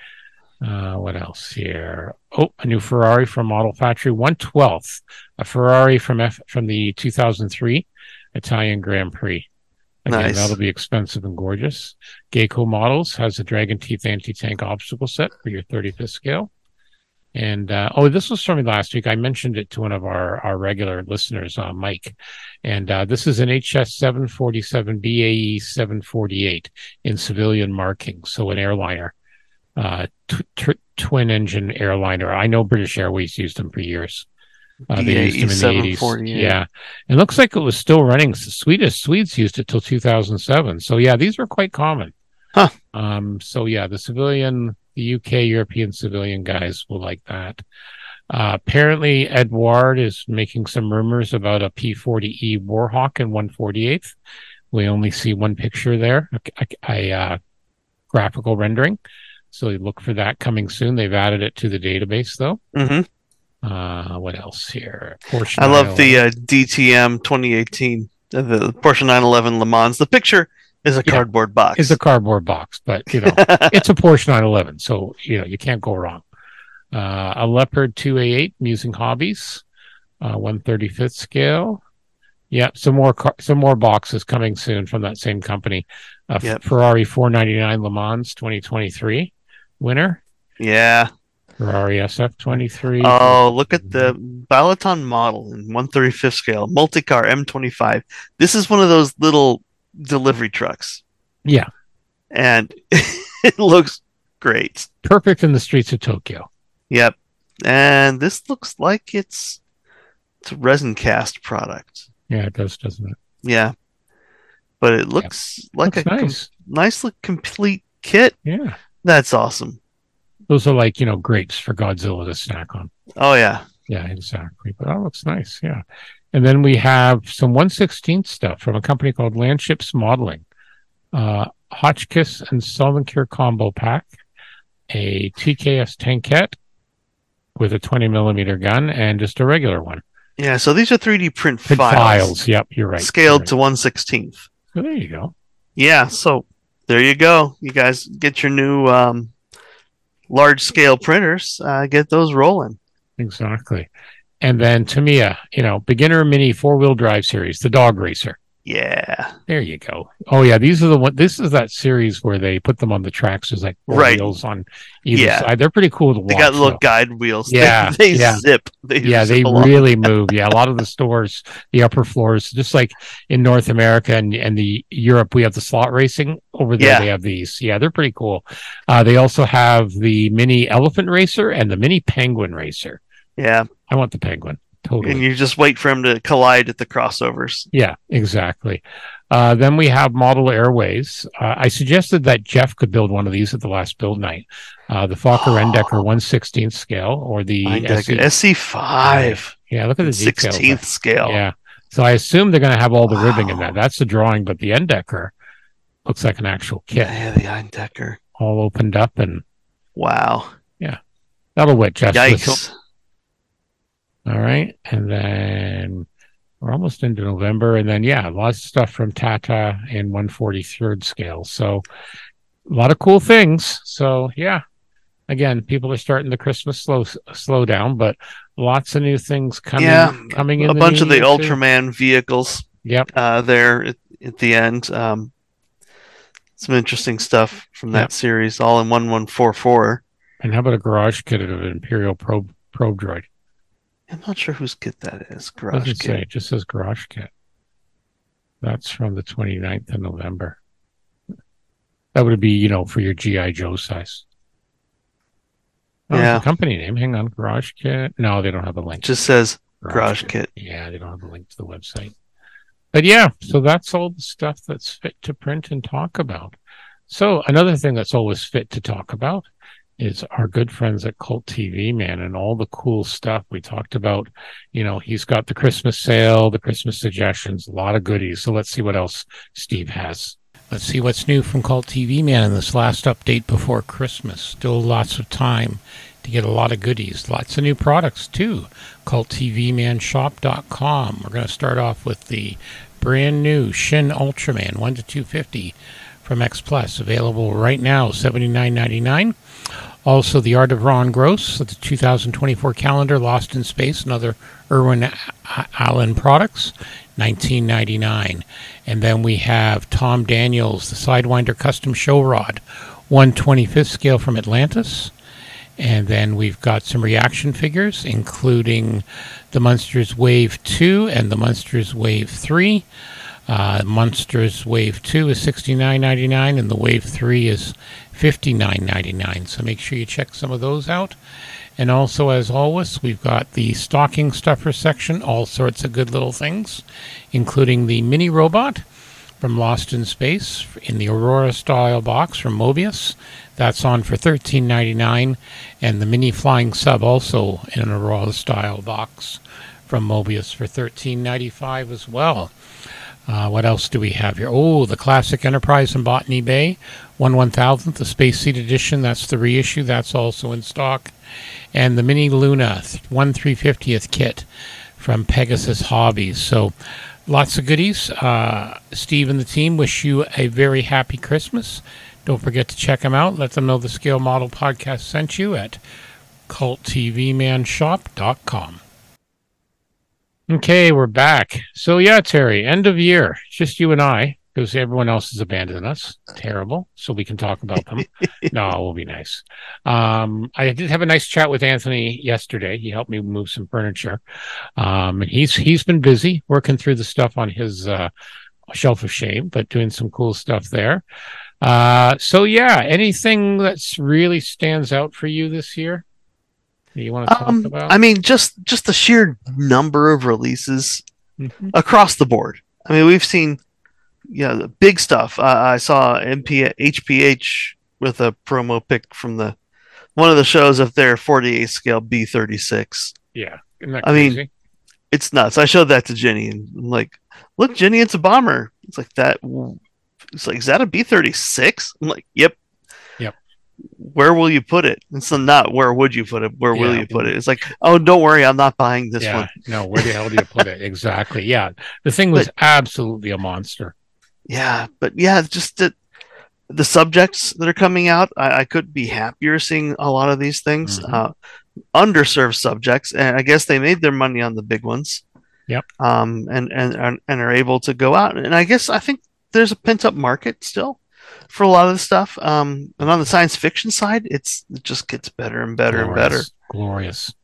Uh, what else here? Oh, a new Ferrari from Model Factory, one twelfth, a Ferrari from F, from the two thousand three Italian Grand Prix. Again, nice. that'll be expensive and gorgeous. Gecko Models has a Dragon Teeth anti-tank obstacle set for your 35th scale. And uh, oh, this was from me last week. I mentioned it to one of our, our regular listeners, uh, Mike. And uh, this is an HS 747 BAE 748 in civilian marking, so an airliner, uh, t- t- twin engine airliner. I know British Airways used them for years. Uh, they used them in the 80s. Yeah. It looks like it was still running. Swedish Swedes used it till 2007. So, yeah, these were quite common. Huh. Um, so, yeah, the civilian, the UK European civilian guys will like that. Uh, apparently, Eduard is making some rumors about a P 40E Warhawk in 148th. We only see one picture there, a, a uh, graphical rendering. So look for that coming soon. They've added it to the database, though. Mm-hmm. Uh, what else here? Porsche. I love the 911. uh, DTM 2018, uh, the Porsche 911 Le Mans. The picture is a cardboard box. Is a cardboard box, but you know, it's a Porsche 911, so you know you can't go wrong. Uh, a Leopard 2A8 Musing Hobbies, uh, 135th scale. Yep, some more car- some more boxes coming soon from that same company. Uh, Yep. Ferrari 499 Le Mans 2023 winner. yeah. Ferrari SF23. Oh, look at the Balaton model in 135th scale, multi-car M25. This is one of those little delivery trucks, yeah, and it looks great. perfect in the streets of Tokyo. Yep. And this looks like it's it's a resin cast product. Yeah, it does, doesn't it? Yeah. But it looks like Looks a com- nice. nicely complete kit. Yeah, That's awesome. those are like you know grapes for Godzilla to snack on. Oh yeah. Yeah, exactly. But that looks nice. Yeah. And then we have some 116th stuff from a company called Landships Modeling. Uh, Hotchkiss and Solvencure combo pack, a TKS tankette with a 20 millimeter gun, and just a regular one. Yeah, so these are 3D print Print files, files. Yep, you're right. scaled You're right. to 116th. So there you go. Yeah, so there you go. You guys get your new um, large scale printers, uh, get those rolling. Exactly. And then Tamiya, you know, beginner mini four wheel drive series, the dog racer. Yeah. There you go. Oh yeah, these are the one. This is that series where they put them on the tracks. There's like Right. wheels on either Yeah. side. They're pretty cool to watch. They got little though. guide wheels. They- Yeah, They, yeah. zip. They yeah, zip they along. really move. Yeah, a lot of the stores, the upper floors, just like in North America and and the Europe, we have the slot racing. Over there, Yeah. they have these. Yeah, they're pretty cool. Uh, they also have the mini elephant racer and the mini penguin racer. Yeah. I want the penguin. Totally. And you just wait for him to collide at the crossovers. Yeah, exactly. Uh, then we have Model Airways. Uh, I suggested that Jeff could build one of these at the last build night. Uh, the Fokker Eindecker 116th scale or the SE. SC5, Yeah, look at the details. 16th scale. Yeah. So I assume they're going to have all the ribbing in that. That's the drawing, but the Eindecker looks like an actual kit, Yeah, the Eindecker. all opened up, and Wow. Yeah. That'll wet Jeff's. Yikes. All right. And then we're almost into November. And then, yeah, lots of stuff from Tata in 143rd scale. So a lot of cool things. So, yeah, again, people are starting the Christmas slow slow down, but lots of new things coming, Yeah, coming in. A bunch of the too. Ultraman vehicles Yep. uh, there at, at the end. Um, some interesting stuff from that Yep. series, all in 1144. And how about a garage kit of an Imperial probe, probe droid? I'm not sure whose kit that is. Garage Doesn't say. kit. It just says garage kit. That's from the 29th of November. That would be, you know, for your GI Joe size. Oh, Yeah. company name. Hang on, garage kit. No, they don't have a link. Just says garage kit. Yeah, they don't have a link to the website. But yeah, so that's all the stuff that's fit to print and talk about. So another thing that's always fit to talk about is our good friends at CultTVMan, and all the cool stuff we talked about. You know, he's got the Christmas sale, the Christmas suggestions, a lot of goodies. So let's see what else Steve has. Let's see what's new from CultTVMan, in this last update before Christmas. Still lots of time to get a lot of goodies, lots of new products too. CultTVManShop.com. We're going to start off with the brand new Shin Ultraman 1 to 250 from X Plus, available right now, $79.99. Also, The Art of Ron Gross, the 2024 calendar, Lost in Space, and other Irwin Allen products, 1999. And then we have Tom Daniels, the Sidewinder Custom Show Rod, 125th scale from Atlantis. And then we've got some reaction figures, including the Monsters Wave 2 and the Monsters Wave 3. Uh, Monsters Wave 2 is $69.99 and the Wave 3 is $59.99. So make sure you check some of those out. And also, as always, we've got the stocking stuffer section, all sorts of good little things, including the mini robot from Lost in Space in the Aurora style box from Mobius. That's on for $13.99. And the mini flying sub also in an Aurora style box from Mobius for $13.95 as well. Uh, what else do we have here? Oh, the classic Enterprise in Botany Bay, one one thousandth, the Space Seed Edition. That's the reissue. That's also in stock, and the Mini Luna one three fiftieth kit from Pegasus Hobbies. So, lots of goodies. Uh, Steve and the team wish you a very happy Christmas. Don't forget to check them out. Let them know the Scale Model Podcast sent you at culttvmanshop.com. Okay, we're back. So yeah, Terry, end of year, just you and I, because everyone else has abandoned us. Terrible. So we can talk about them. no, it will be nice. Um, I did have a nice chat with Anthony yesterday. He helped me move some furniture. Um, and he's he's been busy working through the stuff on his uh, shelf of shame, but doing some cool stuff there. Uh, so yeah, anything that's really stands out for you this year? You want to talk um, about? I mean, just just the sheer number of releases mm-hmm. across the board. I mean, we've seen yeah, the big stuff. Uh, I saw MP HPH with a promo pic from the one of the shows of their 48 scale B36. Yeah, I mean, it's nuts. I showed that to Jenny and I'm like, look, Jenny, it's a bomber. It's like that. It's like, is that a B36? I'm like, yep where will you put it? It's not where would you put it? Where yeah. will you put it? It's like, oh, don't worry, I'm not buying this yeah. one. no, where the hell do you put it? Exactly. Yeah, the thing was but, absolutely a monster. Yeah, but yeah, just the the subjects that are coming out, I, I could be happier seeing a lot of these things. Mm-hmm. Uh, underserved subjects, and I guess they made their money on the big ones. Yep. Um, and and and are able to go out, and I guess I think there's a pent up market still for a lot of the stuff. Um, and on the science fiction side, it's it just gets better and better glorious, and better. Glorious.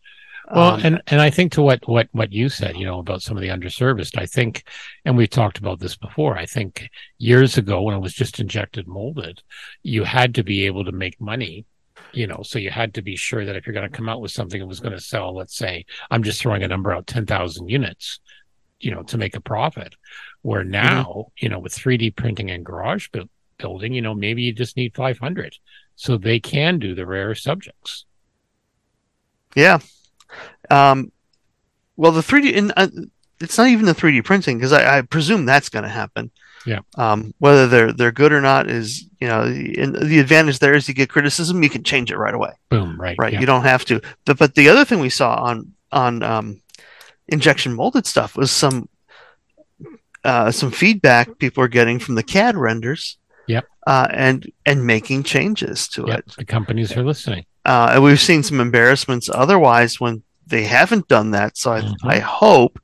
Well, um, and and I think to what what what you said, you know, about some of the underserviced, I think, and we've talked about this before. I think years ago when it was just injected molded, you had to be able to make money you know so you had to be sure that if you're going to come out with something that was going to sell let's say i'm just throwing a number out 10,000 units you know to make a profit where mm-hmm. now mm-hmm. you know with 3d printing and garage building, you know, maybe you just need 500 so they can do the rare subjects. Yeah. Um, well, the 3D, and uh, it's not even the 3D printing because I, I, presume that's going to happen. Yeah. Um, whether they're they're good or not is you know the advantage there is you get criticism you can change it right away. Boom. Right. Right. Yeah. You don't have to. But but the other thing we saw on on um, injection molded stuff was some uh, some feedback people are getting from the CAD renders Yep. Uh, and and making changes to yep. it. The companies are listening. Uh, and we've seen some embarrassments otherwise when they haven't done that. So I, mm-hmm. I hope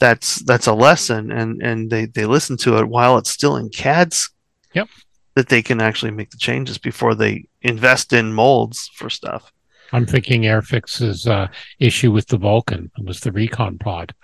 that's that's a lesson and and they they listen to it while it's still in CAD's. Yep. That they can actually make the changes before they invest in molds for stuff. I'm thinking Airfix's uh, issue with the Vulcan was the recon pod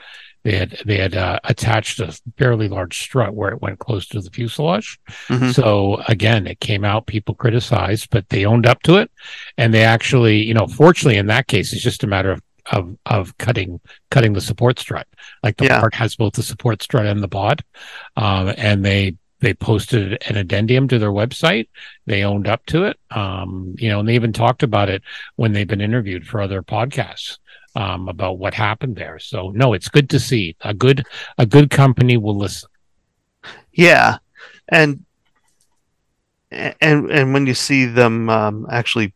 they had they had uh, attached a fairly large strut where it went close to the fuselage. Mm-hmm. So again, it came out. People criticized, but they owned up to it, and they actually, you know, fortunately in that case, it's just a matter of of of cutting cutting the support strut. Like the yeah. part has both the support strut and the pod, um, and they they posted an addendum to their website. They owned up to it, um, you know, and they even talked about it when they've been interviewed for other podcasts um, about what happened there. So no, it's good to see a good a good company will listen. Yeah, and and and when you see them um, actually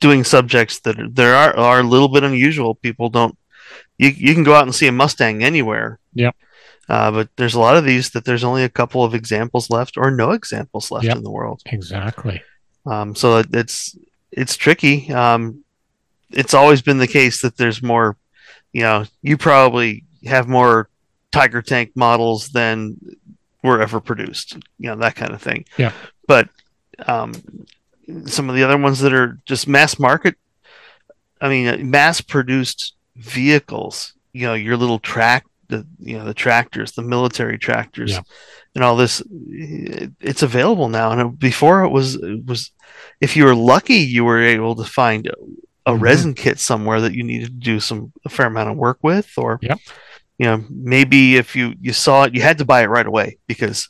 doing subjects that there are are a little bit unusual, people don't. You you can go out and see a Mustang anywhere. Yep. Uh, but there's a lot of these that there's only a couple of examples left, or no examples left yep. in the world. Exactly. Um, so it's it's tricky. Um, it's always been the case that there's more, you know, you probably have more Tiger Tank models than were ever produced, you know, that kind of thing. Yeah. But um, some of the other ones that are just mass market, I mean, mass produced vehicles, you know, your little track, the, you know, the tractors, the military tractors. Yeah. And all this, it's available now. And before it was, it was, if you were lucky, you were able to find a mm-hmm. resin kit somewhere that you needed to do some a fair amount of work with, or yep. you know maybe if you you saw it, you had to buy it right away because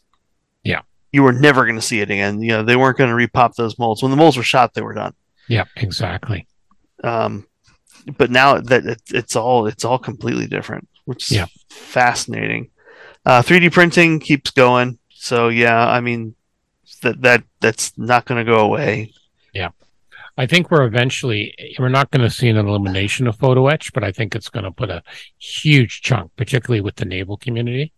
yeah you were never going to see it again. You know they weren't going to repop those molds when the molds were shot; they were done. Yeah, exactly. Um, but now that it, it's all it's all completely different, which is yeah. fascinating. Uh, 3D printing keeps going. So yeah, I mean that that that's not going to go away. Yeah. I think we're eventually we're not going to see an elimination of photo etch, but I think it's going to put a huge chunk, particularly with the naval community,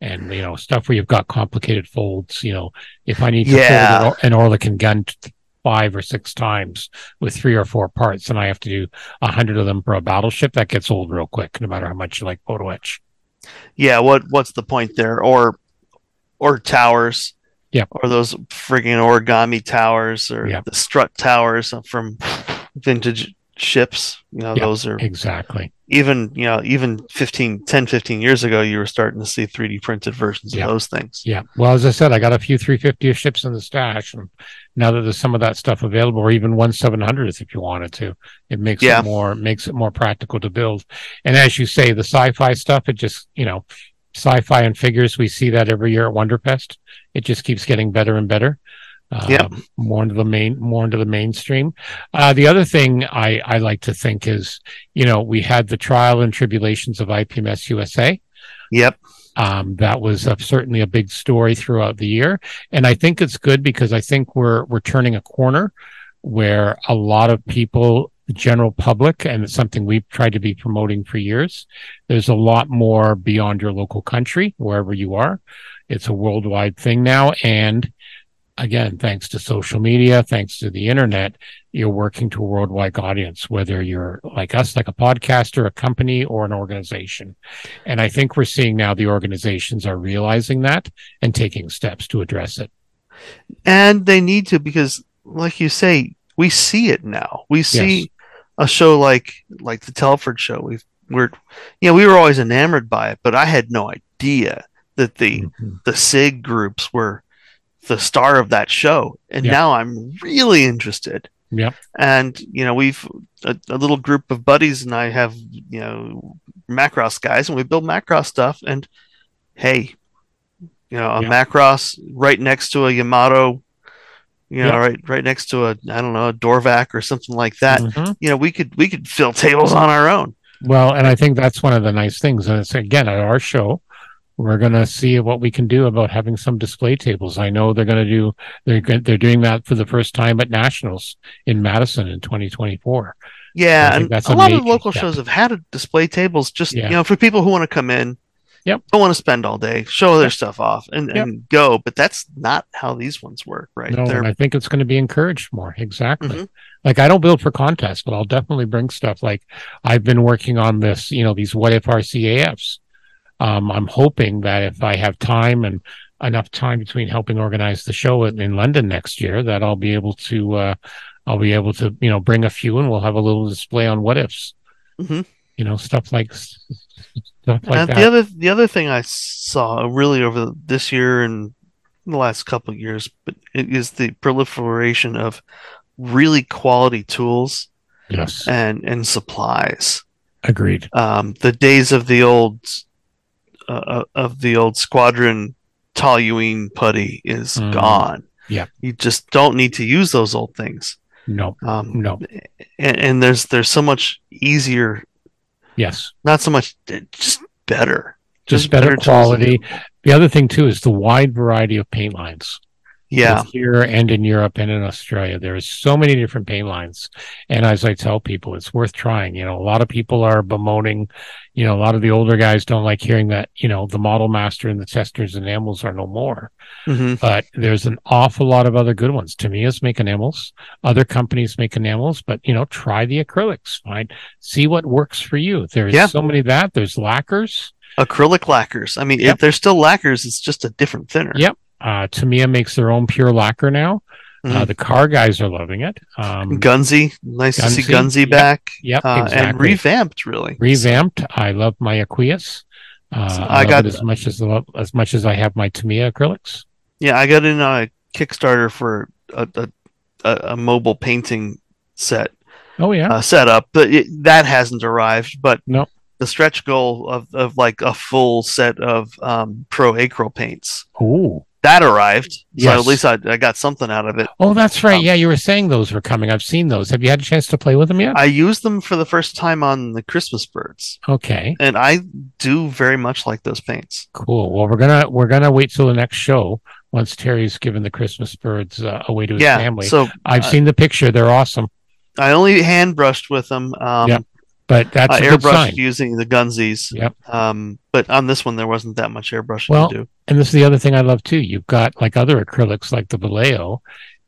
and you know stuff where you've got complicated folds. You know, if I need to Yeah. fold an Oerlikon gun five or six times with three or four parts, and I have to do a hundred of them for a battleship, that gets old real quick. No matter how much you like photo etch. Yeah, what what's the point there? Or or towers. Yep. Or those frigging origami towers or the strut towers from vintage ships. You know, those are Exactly. even, you know, even 15, 10, 15 years ago, you were starting to see 3D printed versions of those things. Yeah. Well, as I said, I got a few 350 ships in the stash, and now that there's some of that stuff available, or even one 700th if you wanted to, it makes Yeah. it more makes it more practical to build. And as you say, the sci-fi stuff, it just you know, sci-fi and figures, we see that every year at Wonderfest. It just keeps getting better and better. Um, Yep. more into the main, more into the mainstream. Uh, the other thing I, I like to think is, you know, we had the trial and tribulations of IPMS USA. Yep. Um, that was uh, certainly a big story throughout the year, and I think it's good because I think we're we're turning a corner where a lot of people, the general public, and it's something we've tried to be promoting for years. There's a lot more beyond your local country, wherever you are. It's a worldwide thing now, and again, thanks to social media, thanks to the internet, you're working to a worldwide audience, whether you're like us, like a podcaster, a company, or an organization. And I think we're seeing now the organizations are realizing that and taking steps to address it. And they need to because, like you say, we see it now. We see Yes. A show like like the Telford show. We've we're you know, we were always enamored by it, but I had no idea that the Mhm. the SIG groups were the star of that show. And Yeah. now I'm really interested. Yep. And, you know, we've a, a little group of buddies and I have, you know, Macross guys and we build Macross stuff. And hey, you know, a Yeah. Macross right next to a Yamato, you know, Yeah. right right next to a I don't know, a Dorvac or something like that. Mhm. You know, we could we could fill tables on our own. Well, and I think that's one of the nice things. And it's again at our show, we're going to see what we can do about having some display tables. I know they're going to do they're they're doing that for the first time at Nationals in Madison in 2024. Yeah, and that's a lot of local step. shows have had a display tables just Yeah. you know for people who want to come in, Yep. don't want to spend all day, show their Yep. stuff off, and, Yep. and go. But that's not how these ones work, right? No, They're and I think it's going to be encouraged more. Exactly. Mhm. Like I don't build for contests, but I'll definitely bring stuff. Like I've been working on this, you know, these what if RCAFs. Um, I'm hoping that if I have time and enough time between helping organize the show in, in London next year, that I'll be able to, uh, I'll be able to, you know, bring a few and we'll have a little display on what ifs. Mhm. You know, stuff like stuff like and that. the other the other thing I saw really over this year and the last couple of years, but it is the proliferation of really quality tools yes, and and supplies. agreed. Um, the days of the old uh, of the old squadron toluene putty is Mm. gone. Yeah. you just don't need to use those old things. No, Um, no, and, and there's there's so much easier, yes. not so much uh, just better, Just better tools quality. The other thing too is the wide variety of paint lines. Yeah, both here and in Europe and in Australia. There is so many different paint lines. And as I tell people, it's worth trying. You know, a lot of people are bemoaning, you know, a lot of the older guys don't like hearing that, you know, the model master and the testers and enamels are no more. hmm But there's an awful lot of other good ones. Tamiya's make enamels. Other companies make enamels, but you know, try the acrylics, right? See what works for you. There's Yeah. so many of that. There's lacquers. acrylic lacquers. I mean, Yep. if they're still lacquers, it's just a different thinner. Yep. Uh, Tamiya makes their own pure lacquer now. Uh, Mhm. the car guys are loving it. Um, Gunze, nice to see Gunze, Gunze yep, back. Yep, uh, exactly. and revamped really. revamped. I love my Aqueous. Uh, So I, I got as much as as much as I have my Tamiya acrylics. Yeah, I got in on a Kickstarter for a, a, a, a mobile painting set Oh yeah, uh, setup, but it, that hasn't arrived. But No. the stretch goal of, of like a full set of um, pro acryl paints ooh, that arrived. So Yes. at least I, I got something out of it. Oh, that's right. Um, yeah, you were saying those were coming. I've seen those. Have you had a chance to play with them yet? I used them for the first time on the Christmas birds, okay, and I do very much like those paints. cool. Well, we're gonna we're gonna wait till the next show once Terry's given the Christmas birds uh, away to his yeah. family. So I've uh, seen the picture. They're awesome, I only hand brushed with them. Um, Yep. But that's I a good sign. using the Gunzes. Yep. Um, but on this one, there wasn't that much airbrushing Well, to do. And this is the other thing I love too. You've got like other acrylics like the Vallejo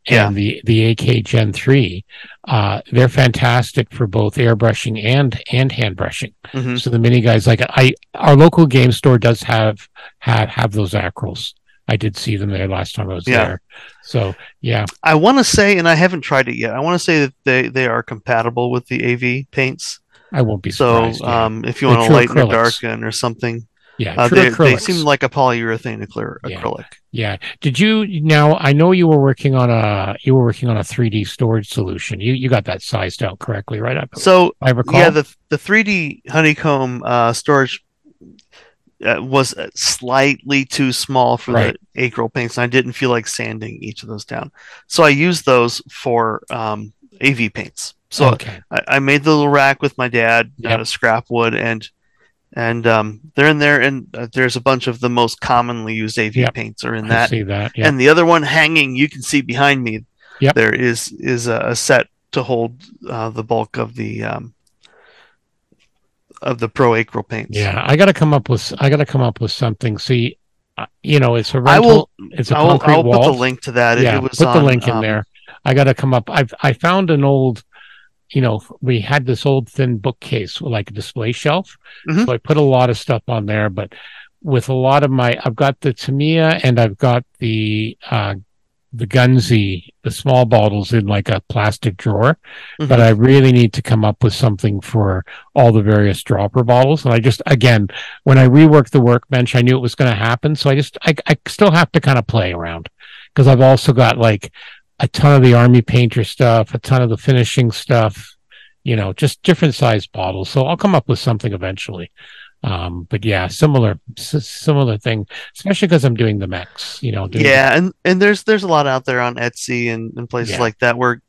and Yeah. the the AK Gen three. Uh, they're fantastic for both airbrushing and and hand brushing. Mhm. So the mini guys like I our local game store does have have have those acryls. I did see them there last time I was Yeah. there. So yeah, I want to say, and I haven't tried it yet. I want to say that they they are compatible with the AV paints. I won't be So surprised. yeah. um, if you They're want true to lighten or acrylics. darken or something, yeah, uh, true they, they acrylics. seem like a polyurethane acryl- Yeah. acrylic. Yeah. Did you now? I know you were working on a you were working on a 3D storage solution. You you got that sized out correctly, right? I, So I recall. yeah, the the 3D honeycomb uh, storage uh, was uh, slightly too small for Right. the acryl paints, and I didn't feel like sanding each of those down. So I used those for um, AV paints. So okay. I, I made the little rack with my dad Yep. out of scrap wood, and and um, they're in there, and uh, there's a bunch of the most commonly used AV Yep. paints are in I that. see that. Yeah. And the other one hanging, you can see behind me. Yep. There is is a, a set to hold uh, the bulk of the um, of the Pro Acryl paints. yeah. I got to come up with I got to come up with something. See, uh, you know, it's a rental. will. it's a I will. concrete I'll wall. put the link to that. Yeah. it was put the link in um, there. I got to come up. I've I found an old. You know, we had this old thin bookcase, like a display shelf. Mhm. So I put a lot of stuff on there, but with a lot of my, I've got the Tamiya and I've got the, uh, the Gunze, the small bottles in like a plastic drawer, Mhm. but I really need to come up with something for all the various dropper bottles. And I just, again, when I reworked the workbench, I knew it was going to happen. So I just, I, I still have to kind of play around because I've also got like a ton of the army painter stuff, a ton of the finishing stuff, you know, just different size bottles. So I'll come up with something eventually. Um, but yeah, similar, s- similar thing, especially because I'm doing the mechs, you know, doing the- Yeah, and and there's there's a lot out there on Etsy and, and places Yeah. like that where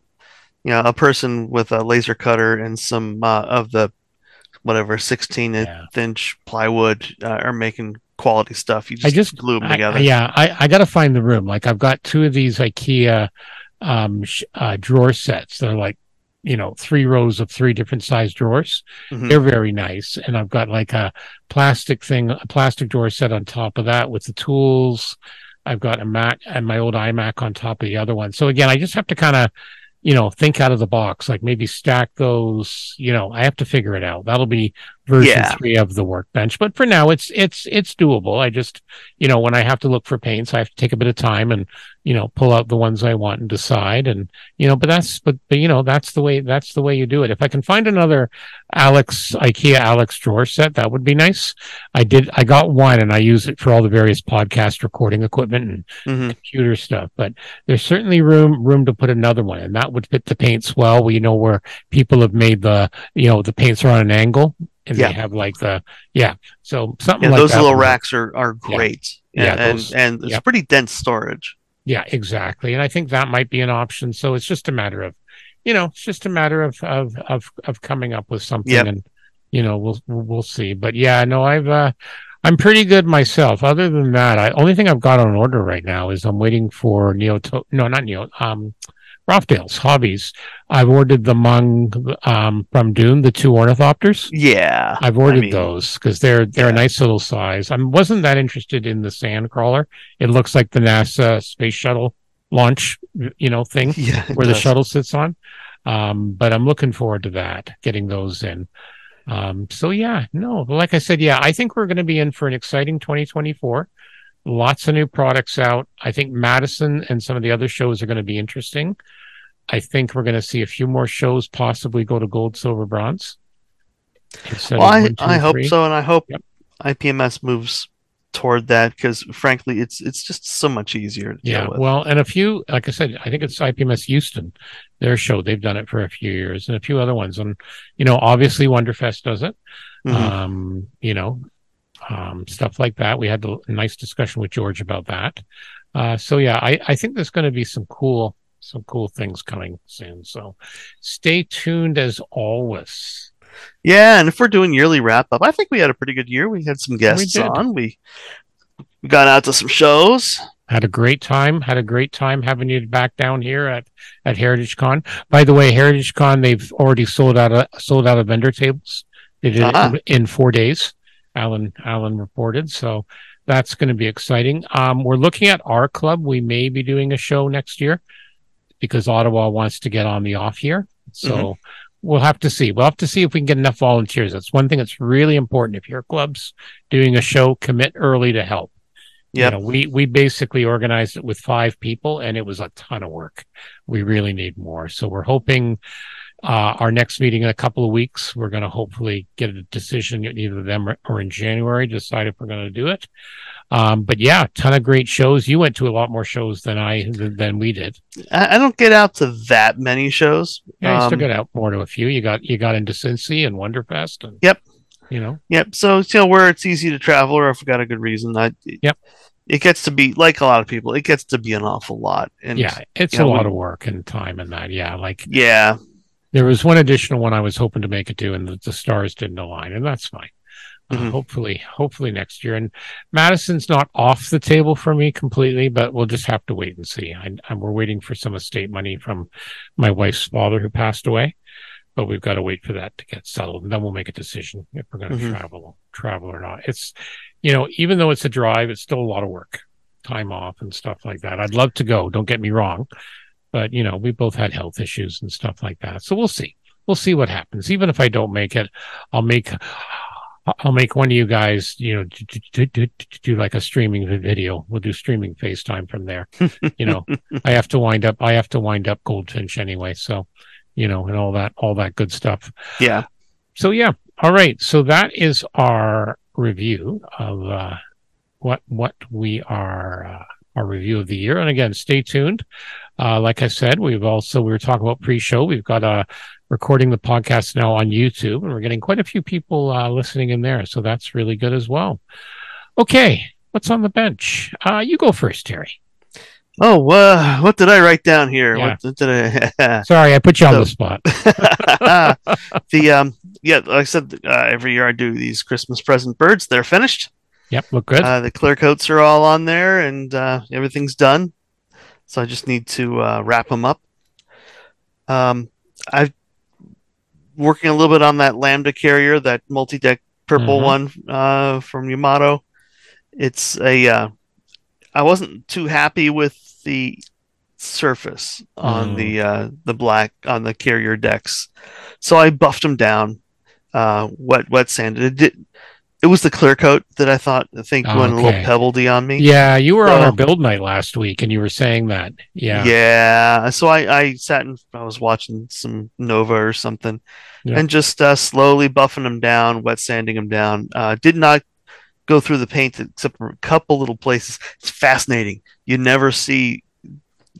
you know a person with a laser cutter and some uh, of the whatever 16 Yeah. inch plywood uh, are making quality stuff. You just, I just glue them I- together. yeah, I, I got to find the room. Like I've got two of these IKEA um, sh- uh, drawer sets. They're like, you know, three rows of three different size drawers. Mhm. They're very nice. And I've got like a plastic thing, a plastic drawer set on top of that with the tools. I've got a Mac and my old iMac on top of the other one. So again, I just have to kind of, you know, think out of the box, like maybe stack those, you know, I have to figure it out. That'll be version Yeah. three of the workbench. But for now, it's, it's, it's doable. I just, you know, when I have to look for paints, I have to take a bit of time and, you know, pull out the ones I want and decide. And, you know, but that's, but, but, you know, that's the way, that's the way you do it. If I can find another Alex, IKEA Alex drawer set, that would be nice. I did, I got one and I use it for all the various podcast recording equipment and Mhm. computer stuff, but there's certainly room, room to put another one and that would fit the paints well. We know where people have made the, you know, the paints are on an angle and Yeah. they have like the, yeah. So something Yeah, like those that little racks are, are great. Yeah, and those- and, and it's pretty dense storage. Yeah, exactly. And I think that might be an option. So it's just a matter of, you know, it's just a matter of of of of coming up with something Yep. and you know, we'll we'll see. But yeah, no, I've uh I'm pretty good myself. Other than that, I only thing I've got on order right now is I'm waiting for Neo to- no, not Neo, um Rofdale's hobbies. I've ordered the Mung um from Dune, the two ornithopters. Yeah, I've ordered I mean, those because they're they're a nice little size. I wasn't that interested in the sand crawler. It looks like the NASA space shuttle launch, you know, thing Yeah, where the shuttle sits on. Um, but I'm looking forward to that, getting those in. Um, so yeah, no, like I said, yeah, I think we're going to be in for an exciting 2024. Lots of new products out. I think Madison and some of the other shows are going to be interesting. I think we're going to see a few more shows possibly go to gold, silver, bronze. Well, I, one, two, I hope three. so, and I hope Yep. IPMS moves toward that because, frankly, it's it's just so much easier to Yeah, well, and a few, like I said, I think it's IPMS Houston, their show. They've done it for a few years, and a few other ones. And you know, obviously, Wonderfest does it. Mhm. Um, you know, um, stuff like that. We had a nice discussion with George about that. Uh, so yeah, I, I think there's going to be some cool some cool things coming soon. So stay tuned as always. Yeah, and if we're doing yearly wrap up, I think we had a pretty good year. We had some guests We on. We got out to some shows. Had a great time. Had a great time having you back down here at at Heritage Con. By the way, Heritage Con they've already sold out of sold out of vendor tables. They did Ah. it in, in four days. Alan Alan reported. So that's going to be exciting. Um, we're looking at our club. We may be doing a show next year because Ottawa wants to get on the off year. So Mm-hmm. we'll have to see. We'll have to see if we can get enough volunteers. That's one thing that's really important. If your club's doing a show, commit early to help. Yep. You know, we we basically organized it with five people, and it was a ton of work. We really need more. So we're hoping uh, our next meeting in a couple of weeks, we're going to hopefully get a decision either them or, or in January, decide if we're going to do it. Um, but yeah, ton of great shows. You went to a lot more shows than I than, than we did. I, I don't get out to that many shows. Yeah, you still Um, got out more to a few. You got you got into Cincy and Wonderfest, and Yep. you know, Yep. So you know where it's easy to travel, or if we got a good reason, I Yep. It gets to be like a lot of people. It gets to be an awful lot, and yeah, it's you a lot of work and time and that. Yeah, like yeah, There was one additional one I was hoping to make it to, and the, the stars didn't align, and that's fine. Uh, Mhm. hopefully, hopefully next year. And Madison's not off the table for me completely, but we'll just have to wait and see. I, I, we're waiting for some estate money from my wife's father who passed away, but we've got to wait for that to get settled, and then we'll make a decision if we're going to Mhm. travel, travel or not. It's, you know, even though it's a drive, it's still a lot of work, time off and stuff like that. I'd love to go. Don't get me wrong, but you know, we both had health issues and stuff like that, so we'll see we'll see what happens. Even if I don't make it, I'll make I'll make one of you guys, you know, do, do, do, do, do like a streaming video. We'll do streaming FaceTime from there. you know, I have to wind up I have to wind up Goldfinch anyway, so you know, and all that all that good stuff. yeah. So yeah, all right. So that is our review of uh, what what we are uh, our review of the year. And again, stay tuned. Uh, like I said, we've also we were talking about pre-show. We've got a recording the podcast now on YouTube, and we're getting quite a few people uh, listening in there. So that's really good as well. Okay, what's on the bench? Uh, you go first, Terry. Oh, uh, what did I write down here? Yeah. What did I? Sorry, I put you on So- the spot. the um, yeah, like I said, uh, every year I do these Christmas present birds. They're finished. Yep, look good. Uh, the clear coats are all on there, and uh, everything's done. So I just need to uh, wrap them up. Um, I've working a little bit on that Lambda carrier, that multi-deck purple Mhm. one uh, from Yamato. It's a. Uh, I wasn't too happy with the surface on Mm. the uh, the black on the carrier decks, so I buffed them down. Uh, wet wet sanded. It did. It was the clear coat that I thought I think went a little Okay. pebbledy on me. yeah, you were on our build night last week, and you were saying that. Yeah, Yeah. So I, I sat and I was watching some Nova or something Yeah. and just uh, slowly buffing them down, wet sanding them down. Uh, did not go through the paint except for a couple little places. It's fascinating. You never see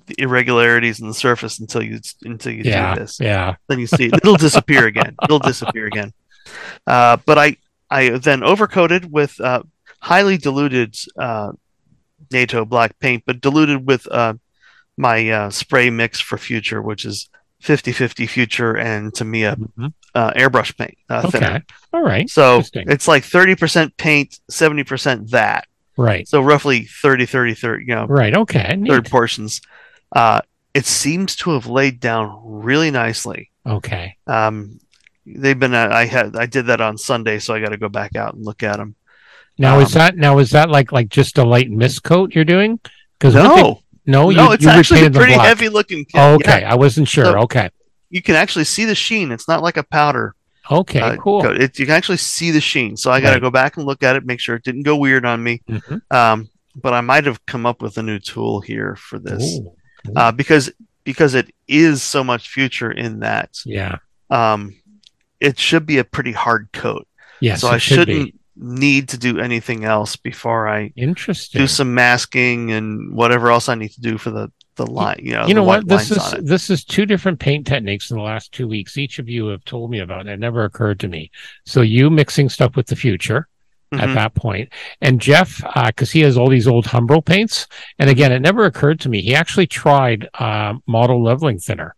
the irregularities in the surface until you until you yeah, do this. yeah. Then you see it. It'll disappear again. It'll disappear again. Uh, but I I then overcoated with uh, highly diluted uh, NATO black paint, but diluted with uh, my uh, spray mix for Future, which is 50-50 Future and Tamiya Mhm. uh, airbrush paint uh, thinner. Okay, all right, So it's like 30% paint, 70% that. right, So roughly 30, 30, 30, you know, right. Okay, third portions. Uh, it seems to have laid down really nicely. Okay, Um, they've been. Uh, I had. I did that on Sunday, so I got to go back out and look at them. now is Um, that now is that like like just a light mist coat you're doing? Because No, no, you, no, it's you actually a pretty heavy looking. kit. Oh, okay, Yeah, I wasn't sure. So- okay, you can actually see the sheen. It's not like a powder. okay, uh, cool. coat. It, you can actually see the sheen. So I got to Right. go back and look at it, make sure it didn't go weird on me. Mhm. Um, but I might have come up with a new tool here for this Ooh, uh, because because it is so much future in that. yeah, Um, it should be a pretty hard coat. yes, so I should shouldn't be need to do anything else before I interesting. do some masking and whatever else I need to do for the the line. You know, you know what? This is this is two different paint techniques in the last two weeks. Each of you have told me about. It, it never occurred to me. So you mixing stuff with the future, at Mhm. that. And Jeff, because he has all these old Humbrol paints, and again, it never occurred to me he actually tried uh, model leveling thinner.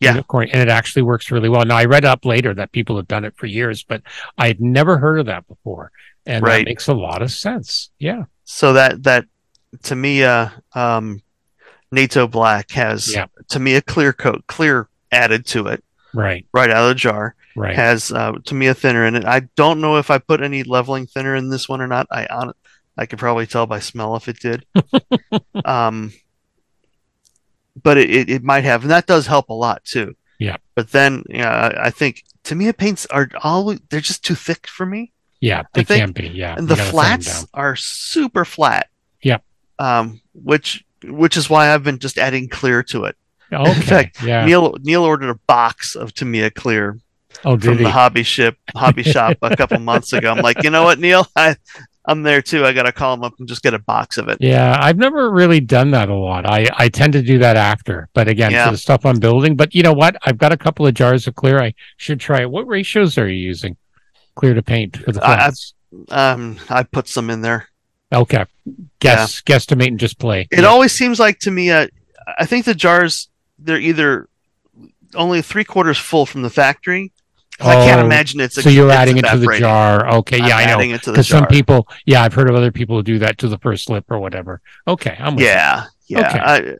Yeah. Unicorn, and it actually works really well. Now I read up later that people have done it for years, but I had never heard of that before, and that makes a lot of sense. Yeah, So that that Tamiya um, NATO Black has Yeah. a clear coat, clear added to it right, right out of the jar. right. Has uh, a thinner in it. I don't know if I put any leveling thinner in this one or not. I on I could probably tell by smell if it did. um, but it, it, might have, and that does help a lot too. Yeah. But then, yeah, I I think Tamiya paints are always they're just too thick for me. yeah, they can be. Yeah, and the gotta thin them flats are super flat. Yeah. Um, which which is why I've been just adding clear to it. Okay, fact, yeah. Neil Neil ordered a box of Tamiya clear oh, from he? the hobby ship hobby shop a couple months ago. I'm like, you know what, Neil, I I'm there too. I gotta call him up and just get a box of it. Yeah, I've never really done that a lot. I, I tend to do that after, but again, Yeah. for the stuff I'm building. But you know what? I've got a couple of jars of clear. I should try it. What ratios are you using? Clear to paint for the I- I- Um, I put some in there. okay, guess guesstimate and just play. It Yeah. always seems like to me, uh, I think the jars they're either only three quarters full from the factory. 'Cause I can't Oh, imagine it's. so you're adding it to the jar. Okay, I'm yeah, I know. adding it to the Because some people, yeah, I've heard of other people who do that to the first lip or whatever. Okay, I'm with you. Yeah, yeah. Okay. I,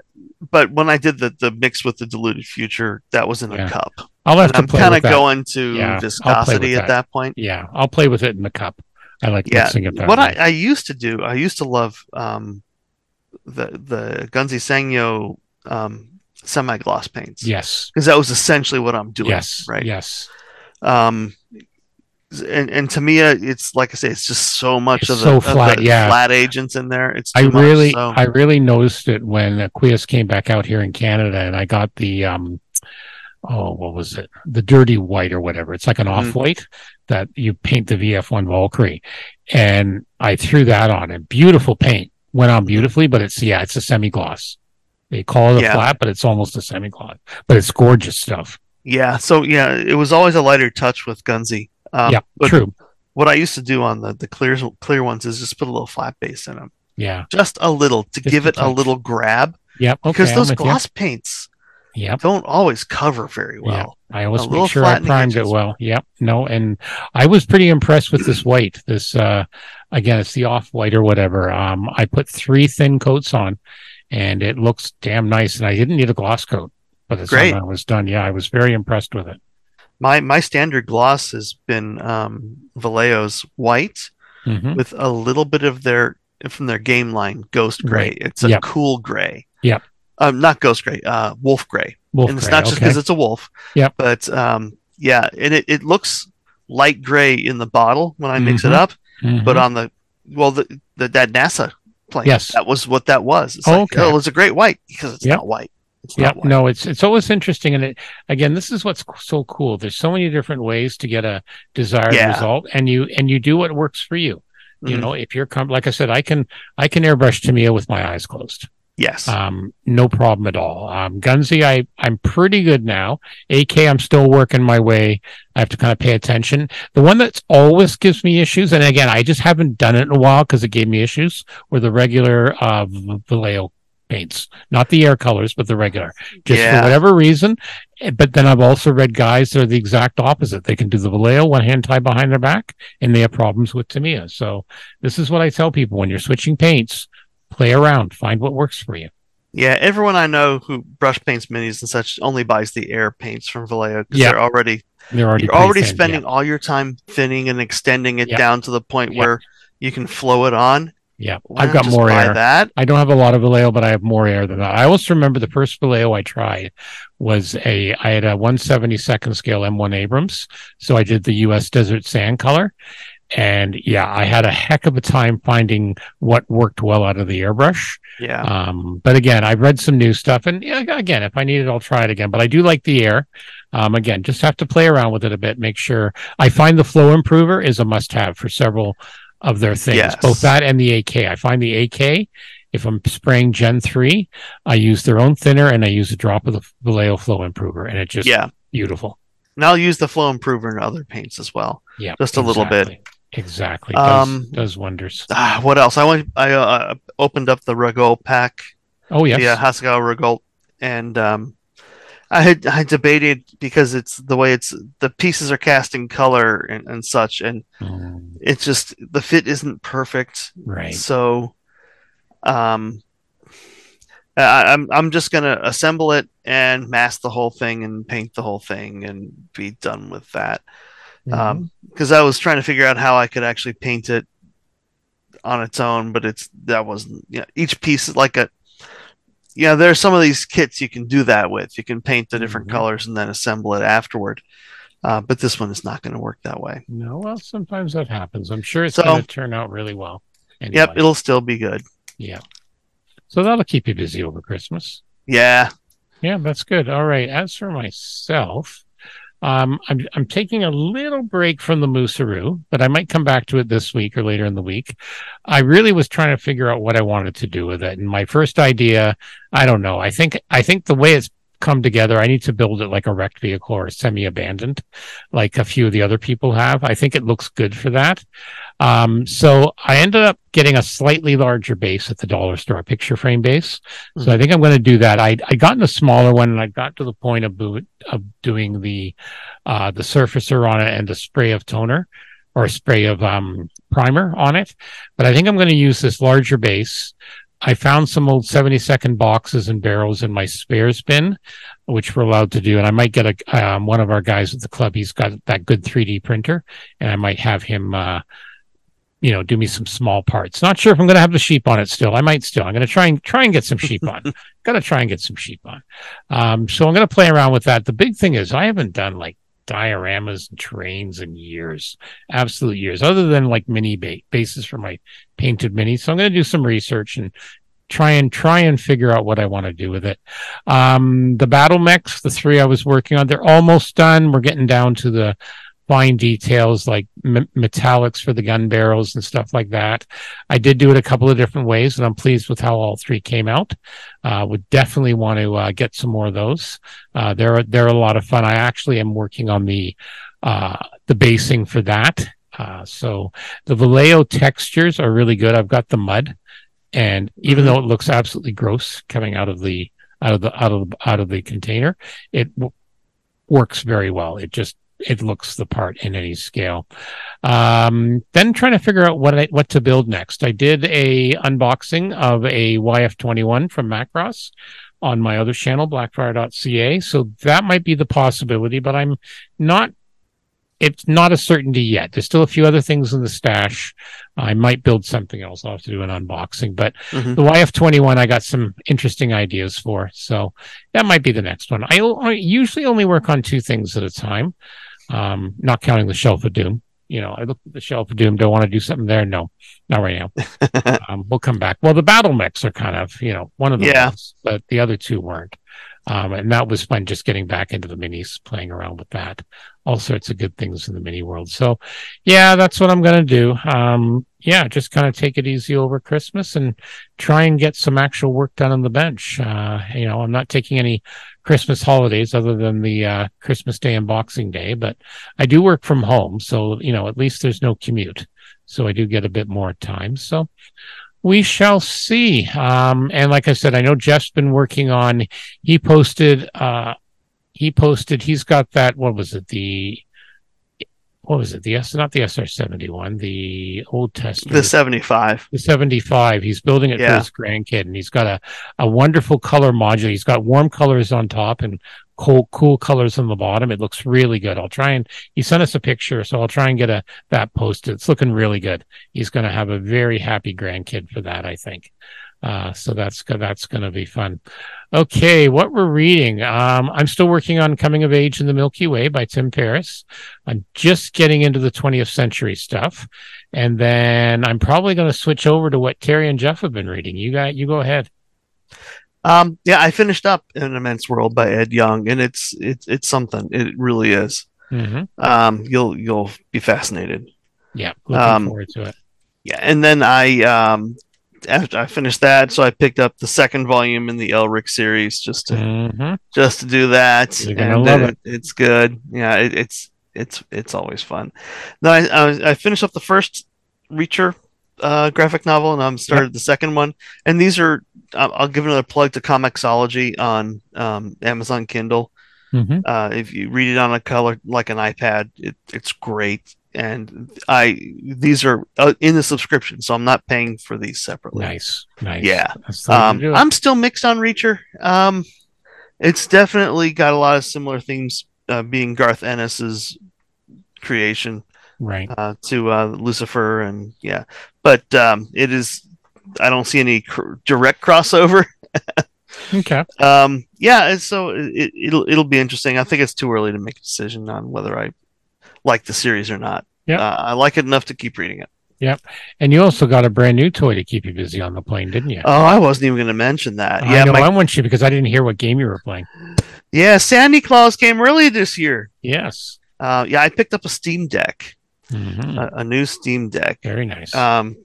but when I did the the mix with the diluted future, that was in a cup. I'll have And to I'm play kind of going to Yeah, viscosity at that. that point. Yeah, I'll play with it in the cup. I like Yeah. mixing it that What I. I used to do, I used to love um, the the Gunze Sangyo um, semi gloss paints. yes, because that was essentially what I'm doing. yes, right. yes. Um, and and to me, uh, it's like I say, it's just so much It's of the, so of the flat, yeah. flat agents in there. It's I much, really, so- I really noticed it when Aqueous came back out here in Canada, and I got the um, oh, what was it? The dirty white or whatever. It's like an off white that you paint the VF1 Valkyrie, and I threw that on, and beautiful paint went on beautifully, but it's yeah, it's a semi gloss. They call it a Yeah. flat, but it's almost a semi gloss. But it's gorgeous stuff. Yeah. So yeah, it was always a lighter touch with Gunze. Um, yeah, true. what I used to do on the the clear clear ones is just put a little flat base in them, Yeah. just a little to Just give it a little grab Yep. Okay. because those with you. gloss paints Yep. don't always cover very well. I always make sure I primed it well. Yep. No, and I was pretty impressed with this white. This uh again, it's the off white or whatever. Um I put three thin coats on and it looks damn nice. And I didn't need a gloss coat by the Great. time I was done. Yeah, I was very impressed with it. My my standard gloss has been um, Vallejo's white Mhm. with a little bit of their from their game line ghost gray. Right. It's a Yep. cool gray. Yep. Um, not ghost gray. Uh, wolf gray. Wolf and it's gray, not just okay. because it's a wolf. Yep. But um, yeah, and it, it looks light gray in the bottle when I mix it Mhm. up, Mhm. but on the well, the, the that NASA plane, Yes. that was what that was. It's Oh, like, okay. oh, it's a great white because it's Yep. not white. Yeah, no, it's it's always interesting, and it again, this is what's so cool. There's so many different ways to get a desired Yeah. result, and you and you do what works for you. You Mhm. know, if you're com- like I said, I can I can airbrush Tamiya with my eyes closed. Yes. Um, no problem at all. Um, Gunze, I I'm pretty good now. AK, I'm still working my way. I have to kind of pay attention. The one that's always gives me issues, and again, I just haven't done it in a while because it gave me issues, were the regular uh Vallejo paints, not the air colors, but the regular. Just Yeah. for whatever reason. But then I've also read guys that are the exact opposite. They can do the Vallejo one hand tied behind their back, and they have problems with Tamiya. So this is what I tell people when you're switching paints. Play around, find what works for you. Yeah, everyone I know who brush paints minis and such only buys the air paints from Vallejo because Yeah. they're already They're already you're already thin, spending all your time thinning and extending it Yeah. down to the point Yeah. where you can flow it on. Yeah, Why I've got more air. That I don't have a lot of Vallejo, but I have more air than that. I also remember the first Vallejo I tried was a I had a 172nd scale M1 Abrams, so I did the U.S. Desert Sand color, and yeah, I had a heck of a time finding what worked well out of the airbrush. yeah, Um, but again, I've read some new stuff, and again, if I need it, I'll try it again. But I do like the air. Um, again, just have to play around with it a bit. Make sure I find the flow improver is a must-have for several of their things, Yes. both that and the AK. I find the AK. If I'm spraying Gen three, I use their own thinner and I use a drop of the Vallejo flow improver, and it's just yeah. beautiful. And I'll use the flow improver in other paints as well, Yeah, just a little bit. exactly. Exactly. Does, um, does wonders. Ah, what else? I went. I uh, opened up the Regult pack. Oh yes. Yeah, Hasegawa Regult, and um, I had I debated because it's the way it's the pieces are cast in color and, and such, and mm. it's just the fit isn't perfect. Right. So, um, I, I'm I'm just gonna assemble it and mask the whole thing and paint the whole thing and be done with that. Mm-hmm. Um, because I was trying to figure out how I could actually paint it on its own, but it's that wasn't you know, each piece is like a yeah, there are some of these kits you can do that with. You can paint the different mm-hmm. colors and then assemble it afterward. Uh, but this one is not going to work that way. No, well, sometimes that happens. I'm sure it's so, going to turn out really well. Anyway. Yep, it'll still be good. Yeah. So that'll keep you busy over Christmas. Yeah. Yeah, that's good. All right. As for myself, um, I'm I'm taking a little break from the Moosaroo, but I might come back to it this week or later in the week. I really was trying to figure out what I wanted to do with it, and my first idea, I don't know. I think I think the way it's come together, I need to build it like a wrecked vehicle or semi-abandoned, like a few of the other people have. I think it looks good for that. Um, so I ended up getting a slightly larger base at the dollar store, a picture frame base. Mm-hmm. So I think I'm going to do that. I I gotten a smaller one, and I got to the point of of doing the uh, the surfacer on it and the spray of toner or a spray of um, primer on it. But I think I'm going to use this larger base. I found some old 72nd boxes and barrels in my spares bin, which we're allowed to do. And I might get a um, one of our guys at the club. He's got that good 3D printer, and I might have him. Uh, you know, do me some small parts. Not sure if I'm going to have the sheep on it still. I might still. I'm going to try and try and get some sheep on. got to try and get some sheep on. Um, so I'm going to play around with that. The big thing is I haven't done like dioramas and terrains in years, absolute years, other than like mini ba- bases for my painted mini. So I'm going to do some research and try and try and figure out what I want to do with it. Um, the battle mechs, the three I was working on, they're almost done. We're getting down to the fine details like m- metallics for the gun barrels and stuff like that. I did do it a couple of different ways, and I'm pleased with how all three came out. Uh, would definitely want to uh, get some more of those. Uh, they're they're a lot of fun. I actually am working on the uh, the basing for that. Uh, so the Vallejo textures are really good. I've got the mud, and even mm-hmm. though it looks absolutely gross coming out of the out of the out of the, out of the container, it w- works very well. It just it looks the part in any scale. Um, then trying to figure out what I, what to build next. I did a unboxing of a YF21 from Macross on my other channel, blackfire.ca. So that might be the possibility, but I'm not it's not a certainty yet. There's still a few other things in the stash. I might build something else. I'll have to do an unboxing, but mm-hmm. the YF21 I got some interesting ideas for. So that might be the next one. I, I usually only work on two things at a time um, not counting the Shelf of Doom. You know, I looked at the Shelf of Doom. Do I want to do something there? No, not right now. um, we'll come back. Well, the battle mechs are kind of, you know, one of the yeah. ones, but the other two weren't. Um, and that was fun just getting back into the minis, playing around with that. All sorts of good things in the mini world. So, yeah, that's what I'm going to do. Um, yeah, just kind of take it easy over Christmas and try and get some actual work done on the bench. Uh, you know, I'm not taking any Christmas holidays other than the uh, Christmas Day and Boxing Day, but I do work from home. So, you know, at least there's no commute. So I do get a bit more time. So we shall see. Um, and like I said, I know Jeff's been working on, he posted, uh, he posted, he's got that, what was it? The, what was it? The S, not the SR seventy one, the old test. The seventy five. The seventy five. He's building it yeah. for his grandkid, and he's got a a wonderful color module. He's got warm colors on top and cool cool colors on the bottom. It looks really good. I'll try and he sent us a picture, so I'll try and get a that posted. It's looking really good. He's going to have a very happy grandkid for that, I think. Uh, so that's that's going to be fun. Okay, what we're reading. Um, I'm still working on Coming of Age in the Milky Way by Tim Ferris. I'm just getting into the 20th century stuff, and then I'm probably going to switch over to what Terry and Jeff have been reading. You got you go ahead. Um, yeah, I finished up an immense world by Ed Yong, and it's it's it's something. It really is. Mm-hmm. Um, you'll you'll be fascinated. Yeah, looking um, forward to it. Yeah, and then I um after I finished that, so I picked up the second volume in the Elric series just to mm-hmm. just to do that. And it. It's good. Yeah, it, it's it's it's always fun. Then I I, I finished up the first Preacher uh, graphic novel, and I'm started yep. the second one. And these are I'll, I'll give another plug to Comixology on um, Amazon Kindle. Mm-hmm. Uh, if you read it on a color like an iPad, it, it's great. And I these are uh, in the subscription, so I'm not paying for these separately. Nice, nice. Yeah, um, I'm still mixed on Preacher. Um, it's definitely got a lot of similar themes, uh, being Garth Ennis's creation, right? Uh, to uh, Lucifer, and yeah, but um, it is. I don't see any cr- direct crossover. okay. Um, yeah, so it, it'll it'll be interesting. I think it's too early to make a decision on whether I like the series or not. Yeah, uh, I like it enough to keep reading it. Yep. And you also got a brand new toy to keep you busy on the plane, didn't you? Oh, I wasn't even going to mention that. I yeah, know, my... I want you because I didn't hear what game you were playing. Yeah, Sandy Claus came early this year. Yes. Uh, yeah, I picked up a Steam Deck, mm-hmm. a, a, new Steam Deck. Very nice. Um,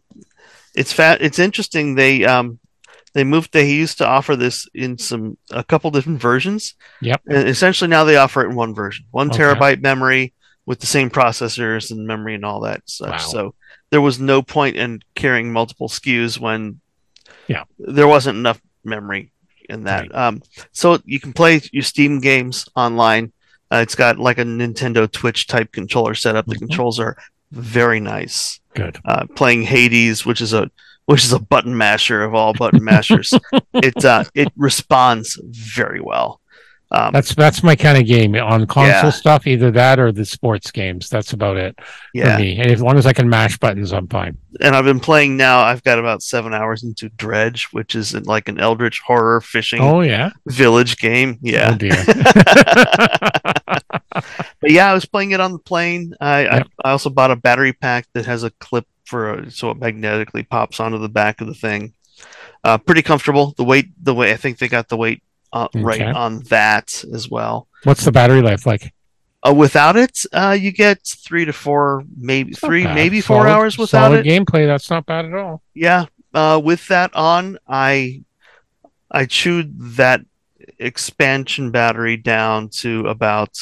it's fat. It's interesting. They um, they moved. They used to offer this in some a couple different versions. Yep. And essentially, now they offer it in one version, one okay. terabyte memory with the same processors and memory and all that such. Wow. So there was no point in carrying multiple SKUs when yeah there wasn't enough memory in that. Right. Um, so you can play your Steam games online. Uh, it's got like a Nintendo Switch type controller setup. The mm-hmm. controls are very nice. Good. Uh, playing Hades, which is a which is a button masher of all button mashers, it uh, it responds very well. Um, that's that's my kind of game on console yeah. stuff. Either that or the sports games. That's about it yeah. for me. And as long as I can mash buttons, I'm fine. And I've been playing now. I've got about seven hours into Dredge, which is like an Eldritch horror fishing. Oh yeah, village game. Yeah. Oh dear. but yeah, I was playing it on the plane. I, yep. I, I also bought a battery pack that has a clip for a, so it magnetically pops onto the back of the thing. Uh, pretty comfortable. The weight, the way I think they got the weight uh, okay. right on that as well. What's the battery life like? Uh, without it, uh, you get three to four, maybe three, maybe four solid, hours without solid it. Gameplay, that's not bad at all. Yeah, uh, with that on, I I chewed that expansion battery down to about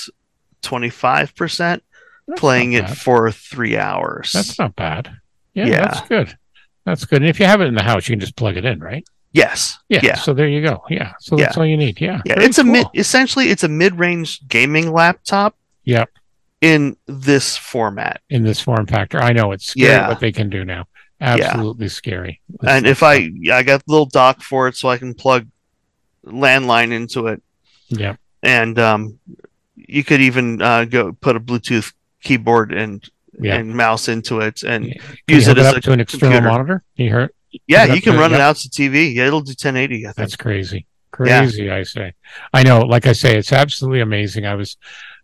twenty five percent, playing it for three hours. That's not bad. Yeah, yeah, that's good. That's good. And if you have it in the house, you can just plug it in, right? Yes. Yeah. yeah. So there you go. Yeah. So that's yeah. all you need. Yeah. Yeah. Very it's cool. a mid. Essentially, it's a mid-range gaming laptop. Yep. In this format. In this form factor, I know it's scary yeah. what they can do now. Absolutely scary. and if I I got a little dock for it, so I can plug landline into it. Yeah. And um, you could even uh, go put a Bluetooth keyboard and yeah. and mouse into it and yeah. use it as it to an external computer. monitor. You heard? Yeah, you can run it, out to TV. Yeah, it'll do 1080. That's crazy. Crazy, yeah. I say. I know. Like I say, it's absolutely amazing. I was,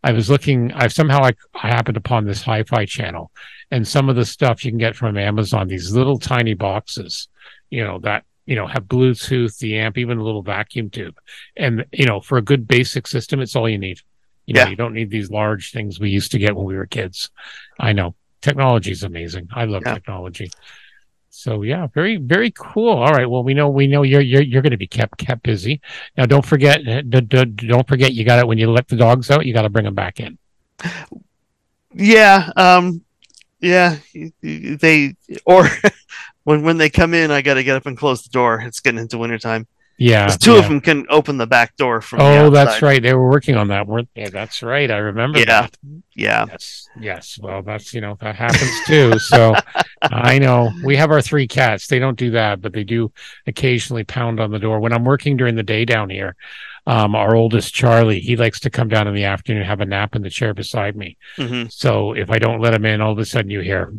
I was looking. I've somehow I, I happened upon this Hi-Fi channel, and some of the stuff you can get from Amazon. These little tiny boxes, you know that you know have Bluetooth, the amp, even a little vacuum tube, and you know for a good basic system, it's all you need. You know, yeah. you don't need these large things we used to get when we were kids. I know technology is amazing. I love yeah. technology. So yeah, very very cool. All right. Well, we know we know you're you're you're going to be kept kept busy. Now, don't forget don't forget you got it when you let the dogs out. You got to bring them back in. Yeah. Um. Yeah. They or when when they come in, I got to get up and close the door. It's getting into wintertime. Yeah, two yeah. of them can open the back door from. Oh, that's right. They were working on that, weren't they? That's right. I remember. Yeah, that. yeah. Yes, yes. Well, that's you know that happens too. So I know we have our three cats. They don't do that, but they do occasionally pound on the door when I'm working during the day down here. Um, our oldest Charlie, he likes to come down in the afternoon and have a nap in the chair beside me. Mm-hmm. So if I don't let him in, all of a sudden you hear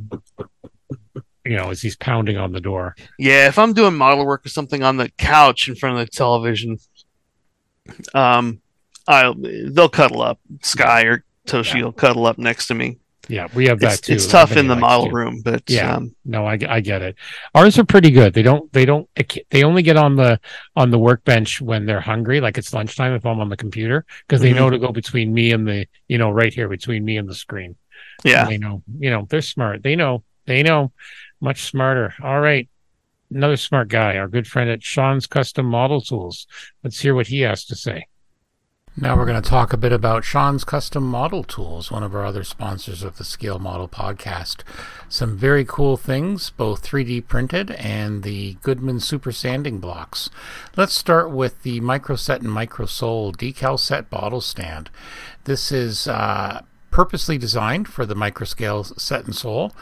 you know, as he's pounding on the door. Yeah, if I'm doing model work or something on the couch in front of the television, um, I'll they'll cuddle up. Sky or Toshi yeah. will cuddle up next to me. Yeah, we have that it's, too. It's tough in the model to. room, but yeah, um, no, I, I get it. Ours are pretty good. They don't they don't they only get on the on the workbench when they're hungry, like it's lunchtime if I'm on the computer, because they mm-hmm. know to go between me and the you know right here between me and the screen. Yeah, and they know you know they're smart. They know they know much smarter. All right. Another smart guy, our good friend at Sean's Custom Model Tools. Let's hear what he has to say. Now we're going to talk a bit about Sean's Custom Model Tools, one of our other sponsors of the Scale Model podcast. Some very cool things, both 3D printed and the Goodman Super Sanding blocks. Let's start with the Microset and Microsol decal set bottle stand. This is uh, purposely designed for the microscale set and sole.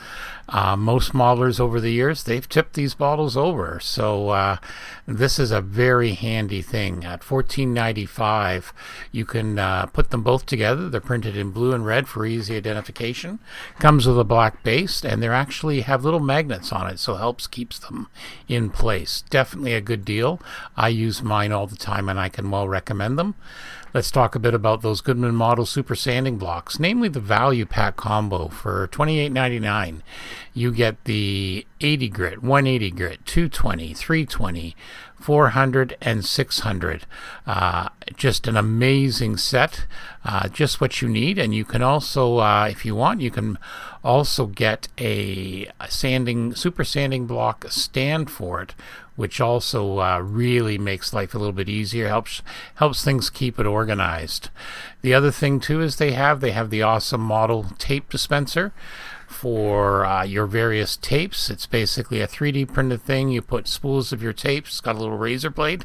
Uh, most modelers over the years they've tipped these bottles over, so uh, this is a very handy thing. At fourteen ninety five, you can uh, put them both together. They're printed in blue and red for easy identification. Comes with a black base, and they actually have little magnets on it, so helps keeps them in place. Definitely a good deal. I use mine all the time, and I can well recommend them. Let's talk a bit about those Goodman Model Super Sanding blocks, namely the Value Pack combo for $28.99. You get the 80 grit, 180 grit, 220, 320, 400, and 600. Uh, just an amazing set, uh, just what you need. And you can also, uh, if you want, you can also get a, a sanding, super sanding block stand for it which also uh, really makes life a little bit easier. helps helps things keep it organized. The other thing too is they have they have the awesome model tape dispenser for uh, your various tapes. It's basically a 3D printed thing. You put spools of your tapes. It's got a little razor blade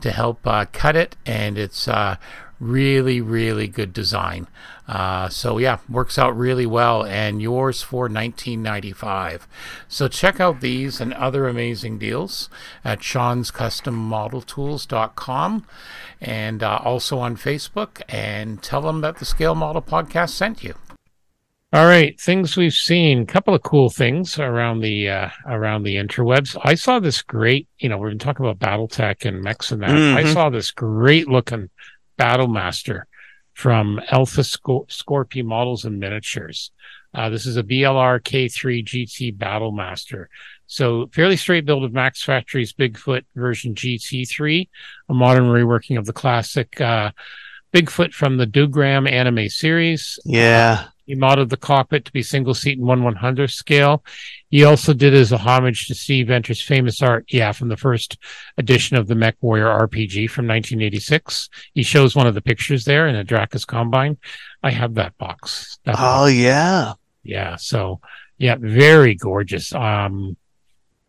to help uh, cut it, and it's uh, really, really good design. Uh, so yeah, works out really well, and yours for 19.95. So check out these and other amazing deals at Sean's Custom Model Tools.com, and uh, also on Facebook. And tell them that the Scale Model Podcast sent you. All right, things we've seen. A couple of cool things around the uh, around the interwebs. I saw this great. You know, we've been talking about BattleTech and mechs and that. Mm-hmm. I saw this great looking Battlemaster from Alpha Scor- Models and Miniatures. Uh, this is a BLR K3 GT Battlemaster. So fairly straight build of Max Factory's Bigfoot version GT3, a modern reworking of the classic uh, Bigfoot from the Dougram anime series. Yeah. Uh, he modeled the cockpit to be single seat in 1 100 scale. He also did as a homage to Steve Venter's famous art, yeah, from the first edition of the Mech Warrior RPG from 1986. He shows one of the pictures there in a Draconis Combine. I have that box. That oh, box. yeah. Yeah. So, yeah, very gorgeous. Um,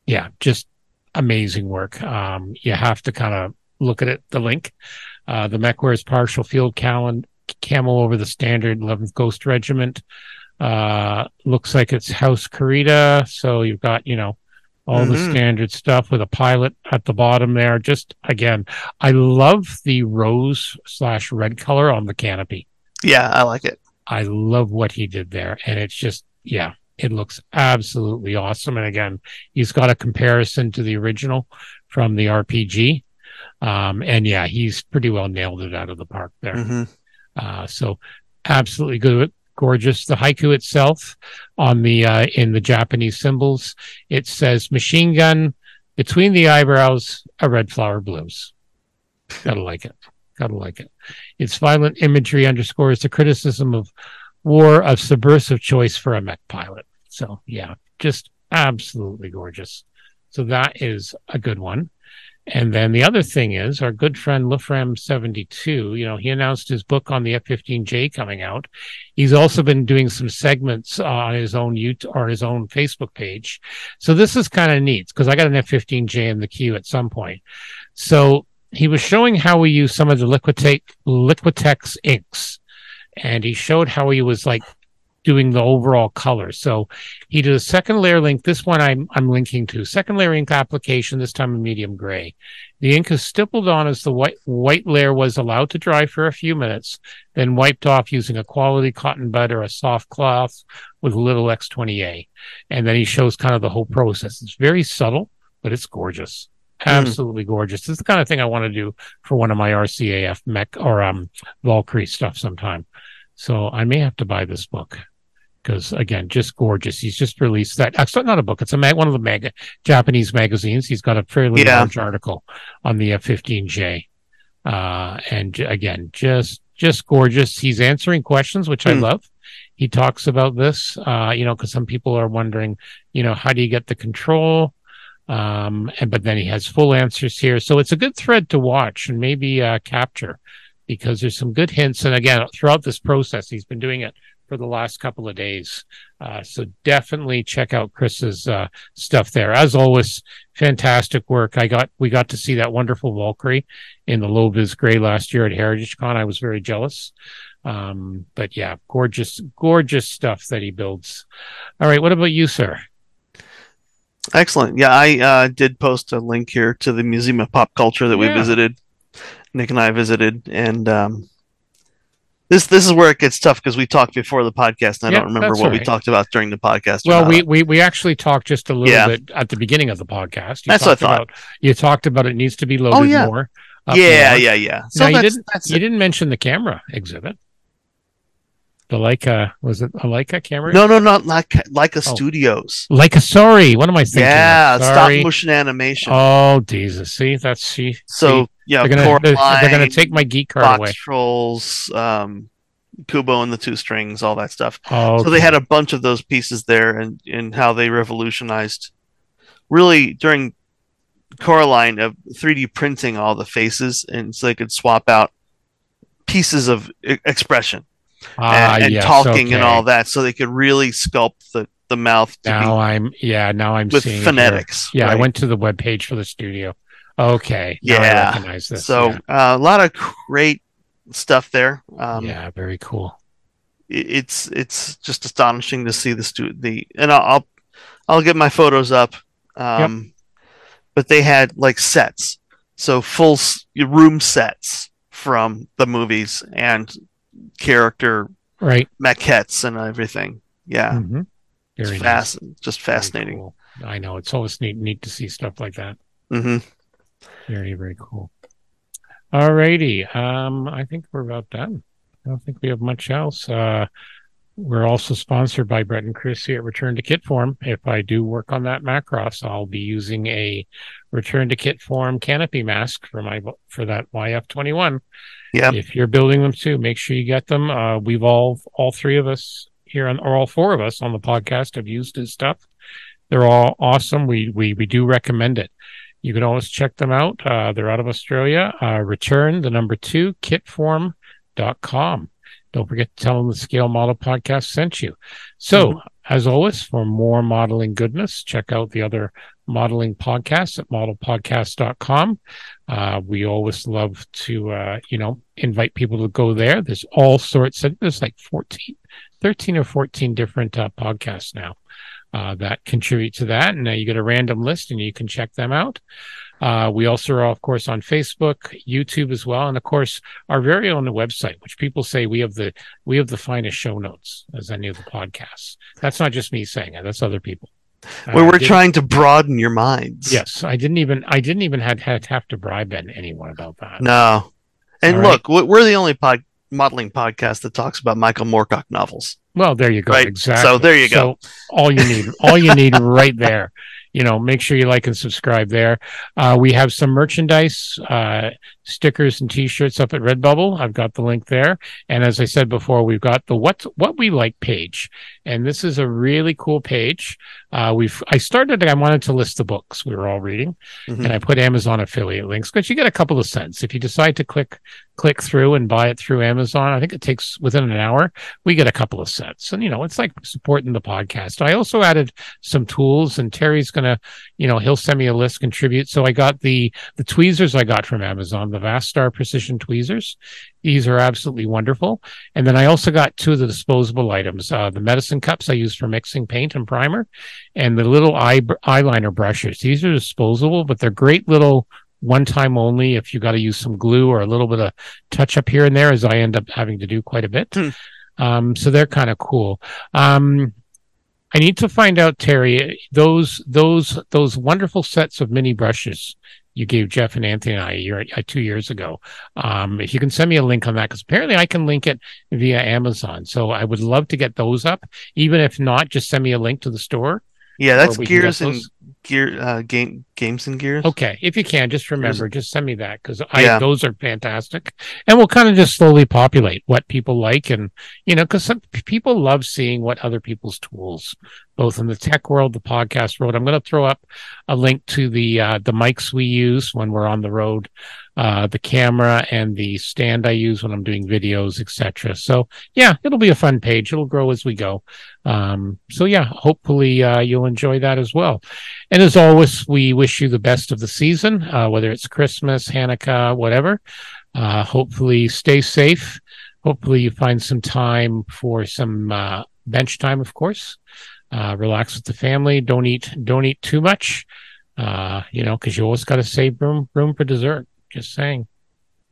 yeah, just amazing work. Um, you have to kind of look at it, the link. Uh, the Mech Warrior's partial field calendar camo over the standard 11th Ghost Regiment. Uh, looks like it's House Kurita. So you've got, you know, all mm-hmm. the standard stuff with a pilot at the bottom there. Just again, I love the rose slash red color on the canopy. Yeah, I like it. I love what he did there. And it's just, yeah, it looks absolutely awesome. And again, he's got a comparison to the original from the RPG. Um, and yeah, he's pretty well nailed it out of the park there. Mm-hmm. Uh, so absolutely good, gorgeous. The haiku itself on the uh, in the Japanese symbols, it says machine gun between the eyebrows, a red flower blooms. Gotta like it. Gotta like it. Its violent imagery underscores the criticism of war of subversive choice for a mech pilot. So yeah, just absolutely gorgeous. So that is a good one. And then the other thing is our good friend Lefram72, you know, he announced his book on the F-15J coming out. He's also been doing some segments on his own YouTube or his own Facebook page. So this is kind of neat because I got an F-15J in the queue at some point. So he was showing how we use some of the Liquitex inks. And he showed how he was like doing the overall color. So he did a second layer link. This one I'm, I'm linking to second layer ink application, this time in medium gray. The ink is stippled on as the white, white layer was allowed to dry for a few minutes, then wiped off using a quality cotton bud or a soft cloth with a little X20A. And then he shows kind of the whole process. It's very subtle, but it's gorgeous. Hmm. Absolutely mm. gorgeous. It's the kind of thing I want to do for one of my RCAF mech or um Valkyrie stuff sometime. So I may have to buy this book because again, just gorgeous. He's just released that. Actually, not a book. It's a mag, one of the mag, Japanese magazines. He's got a fairly yeah. large article on the F-15J. Uh, and again, just, just gorgeous. He's answering questions, which mm. I hmm. love. He talks about this, uh, you know, cause some people are wondering, you know, how do you get the control? Um, and, but then he has full answers here. So it's a good thread to watch and maybe, uh, capture because there's some good hints. And again, throughout this process, he's been doing it for the last couple of days. Uh, so definitely check out Chris's uh, stuff there. As always, fantastic work. I got we got to see that wonderful Valkyrie in the low vis gray last year at Heritage Con. I was very jealous. Um, but yeah, gorgeous, gorgeous stuff that he builds. All right, what about you, sir? Excellent. Yeah, I uh, did post a link here to the Museum of Pop Culture that yeah. we visited. Nick and I visited, and um, this this is where it gets tough because we talked before the podcast, and I don't remember what right. we talked about during the podcast. Well, we, we we actually talked just a little yeah. bit at the beginning of the podcast. You that's what I thought. About, you talked about it needs to be loaded oh, yeah. more. Yeah, more. yeah, yeah. So now, you didn't you didn't mention the camera exhibit. The Leica was it a Leica camera? No, no, not like Leica oh. Studios. Leica, sorry, what am I thinking? Yeah, stop motion animation. Oh, Jesus! See, that's she. So see, yeah, they're gonna, they're, they're, gonna take my geek card away. Trolls, um, Kubo and the Two Strings, all that stuff. Oh, okay. So they had a bunch of those pieces there, and and how they revolutionized, really during Coraline of 3D printing all the faces, and so they could swap out pieces of expression ah, and, and yes, talking okay. and all that, so they could really sculpt the the mouth. now I'm yeah. Now I'm with phonetics. Yeah, right? I went to the web page for the studio. Okay. yeah. I recognize this. So yeah. uh, a lot of great stuff there. Um, yeah, very cool. It's it's just astonishing to see the stu- the and I'll I'll, I'll get my photos up. Um, yep. But they had like sets, so full room sets from the movies and character right maquettes and everything. Yeah, mm-hmm. very it's fast, nice. just fascinating. Cool. I know it's always neat neat to see stuff like that. Mm-hmm. Very very cool. Alrighty, um, I think we're about done. I don't think we have much else. Uh, we're also sponsored by Brett and Chrissy at Return to Kit Form. If I do work on that Macross, I'll be using a Return to Kit Form canopy mask for my for that YF21. Yeah. If you're building them too, make sure you get them. Uh, we've all all three of us here on or all four of us on the podcast have used his stuff. They're all awesome. We we we do recommend it. You can always check them out. Uh, they're out of Australia. Uh, return the number two kitform.com. Don't forget to tell them the Scale Model Podcast sent you. So, mm-hmm. as always, for more modeling goodness, check out the other modeling podcast at modelpodcast.com. Uh, we always love to, uh, you know, invite people to go there. There's all sorts of, there's like 14, 13 or 14 different uh, podcasts now uh, that contribute to that. And you get a random list and you can check them out. Uh, we also are, of course, on Facebook, YouTube as well, and of course, our very own website, which people say we have the we have the finest show notes as any of the podcasts. That's not just me saying it; that's other people. Where uh, we're trying to broaden your minds. Yes, I didn't even I didn't even had, had have to bribe anyone about that. No, and All look, right. we're the only pod, modeling podcast that talks about Michael Moorcock novels. Well, there you go. Right? Exactly. So there you go. So all you need, all you need, right there. You know, make sure you like and subscribe there. Uh, we have some merchandise, uh, stickers and T-shirts up at Redbubble. I've got the link there. And as I said before, we've got the what what we like page, and this is a really cool page. Uh, we've I started. I wanted to list the books we were all reading, mm-hmm. and I put Amazon affiliate links because you get a couple of cents if you decide to click click through and buy it through Amazon. I think it takes within an hour. We get a couple of sets. and you know it's like supporting the podcast. I also added some tools, and Terry's gonna, you know, he'll send me a list contribute. So I got the the tweezers I got from Amazon, the Vastar Precision tweezers. These are absolutely wonderful. And then I also got two of the disposable items, uh, the medicine cups I use for mixing paint and primer, and the little eye eyeliner brushes. These are disposable, but they're great little one time only if you got to use some glue or a little bit of touch up here and there, as I end up having to do quite a bit. Hmm. Um, so they're kind of cool. Um, I need to find out, Terry, those those those wonderful sets of mini brushes you gave Jeff and Anthony and I a year, uh, two years ago. Um, if you can send me a link on that, because apparently I can link it via Amazon. So I would love to get those up. Even if not, just send me a link to the store. Yeah, that's gears and gear uh, game games and gears. Okay, if you can, just remember, just send me that because I yeah. those are fantastic, and we'll kind of just slowly populate what people like, and you know, because some people love seeing what other people's tools both in the tech world, the podcast world. I'm going to throw up a link to the uh, the mics we use when we're on the road, uh, the camera and the stand I use when I'm doing videos, etc. So yeah, it'll be a fun page. It'll grow as we go. Um, so yeah, hopefully uh, you'll enjoy that as well. And as always, we wish you the best of the season, uh, whether it's Christmas, Hanukkah, whatever. Uh, hopefully, stay safe. Hopefully, you find some time for some uh, bench time, of course. Uh, relax with the family. Don't eat. Don't eat too much. Uh, you know, because you always got to save room room for dessert. Just saying.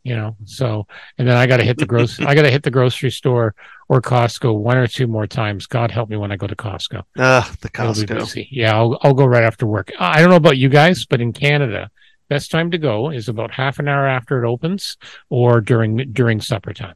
You know. So, and then I got to hit the grocery. I got to hit the grocery store or Costco one or two more times. God help me when I go to Costco. Ah, the Costco. Yeah, I'll I'll go right after work. I don't know about you guys, but in Canada, best time to go is about half an hour after it opens or during during supper time.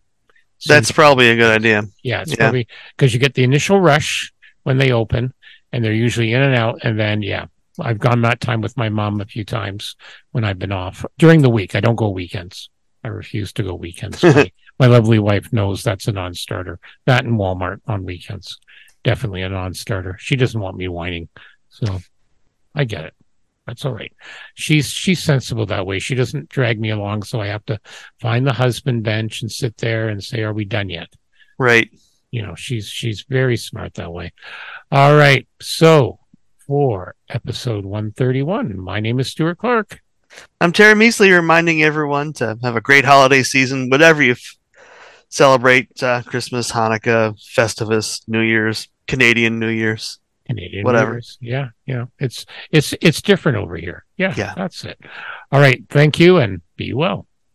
So That's probably a good idea. Yeah, it's yeah. probably because you get the initial rush when they open, and they're usually in and out, and then yeah, I've gone that time with my mom a few times when I've been off during the week. I don't go weekends. I refuse to go weekends. my, my lovely wife knows that's a non-starter. That and Walmart on weekends, definitely a non-starter. She doesn't want me whining, so I get it. That's all right. She's she's sensible that way. She doesn't drag me along, so I have to find the husband bench and sit there and say, "Are we done yet?" Right. You know, she's she's very smart that way. All right. So for episode 131, my name is Stuart Clark. I'm Terry Measley, reminding everyone to have a great holiday season, whatever you f- celebrate uh, Christmas, Hanukkah, Festivus, New Year's, Canadian New Year's. Canadian whatever. Years. Yeah, yeah. It's it's it's different over here. Yeah, yeah. That's it. All right. Thank you and be well.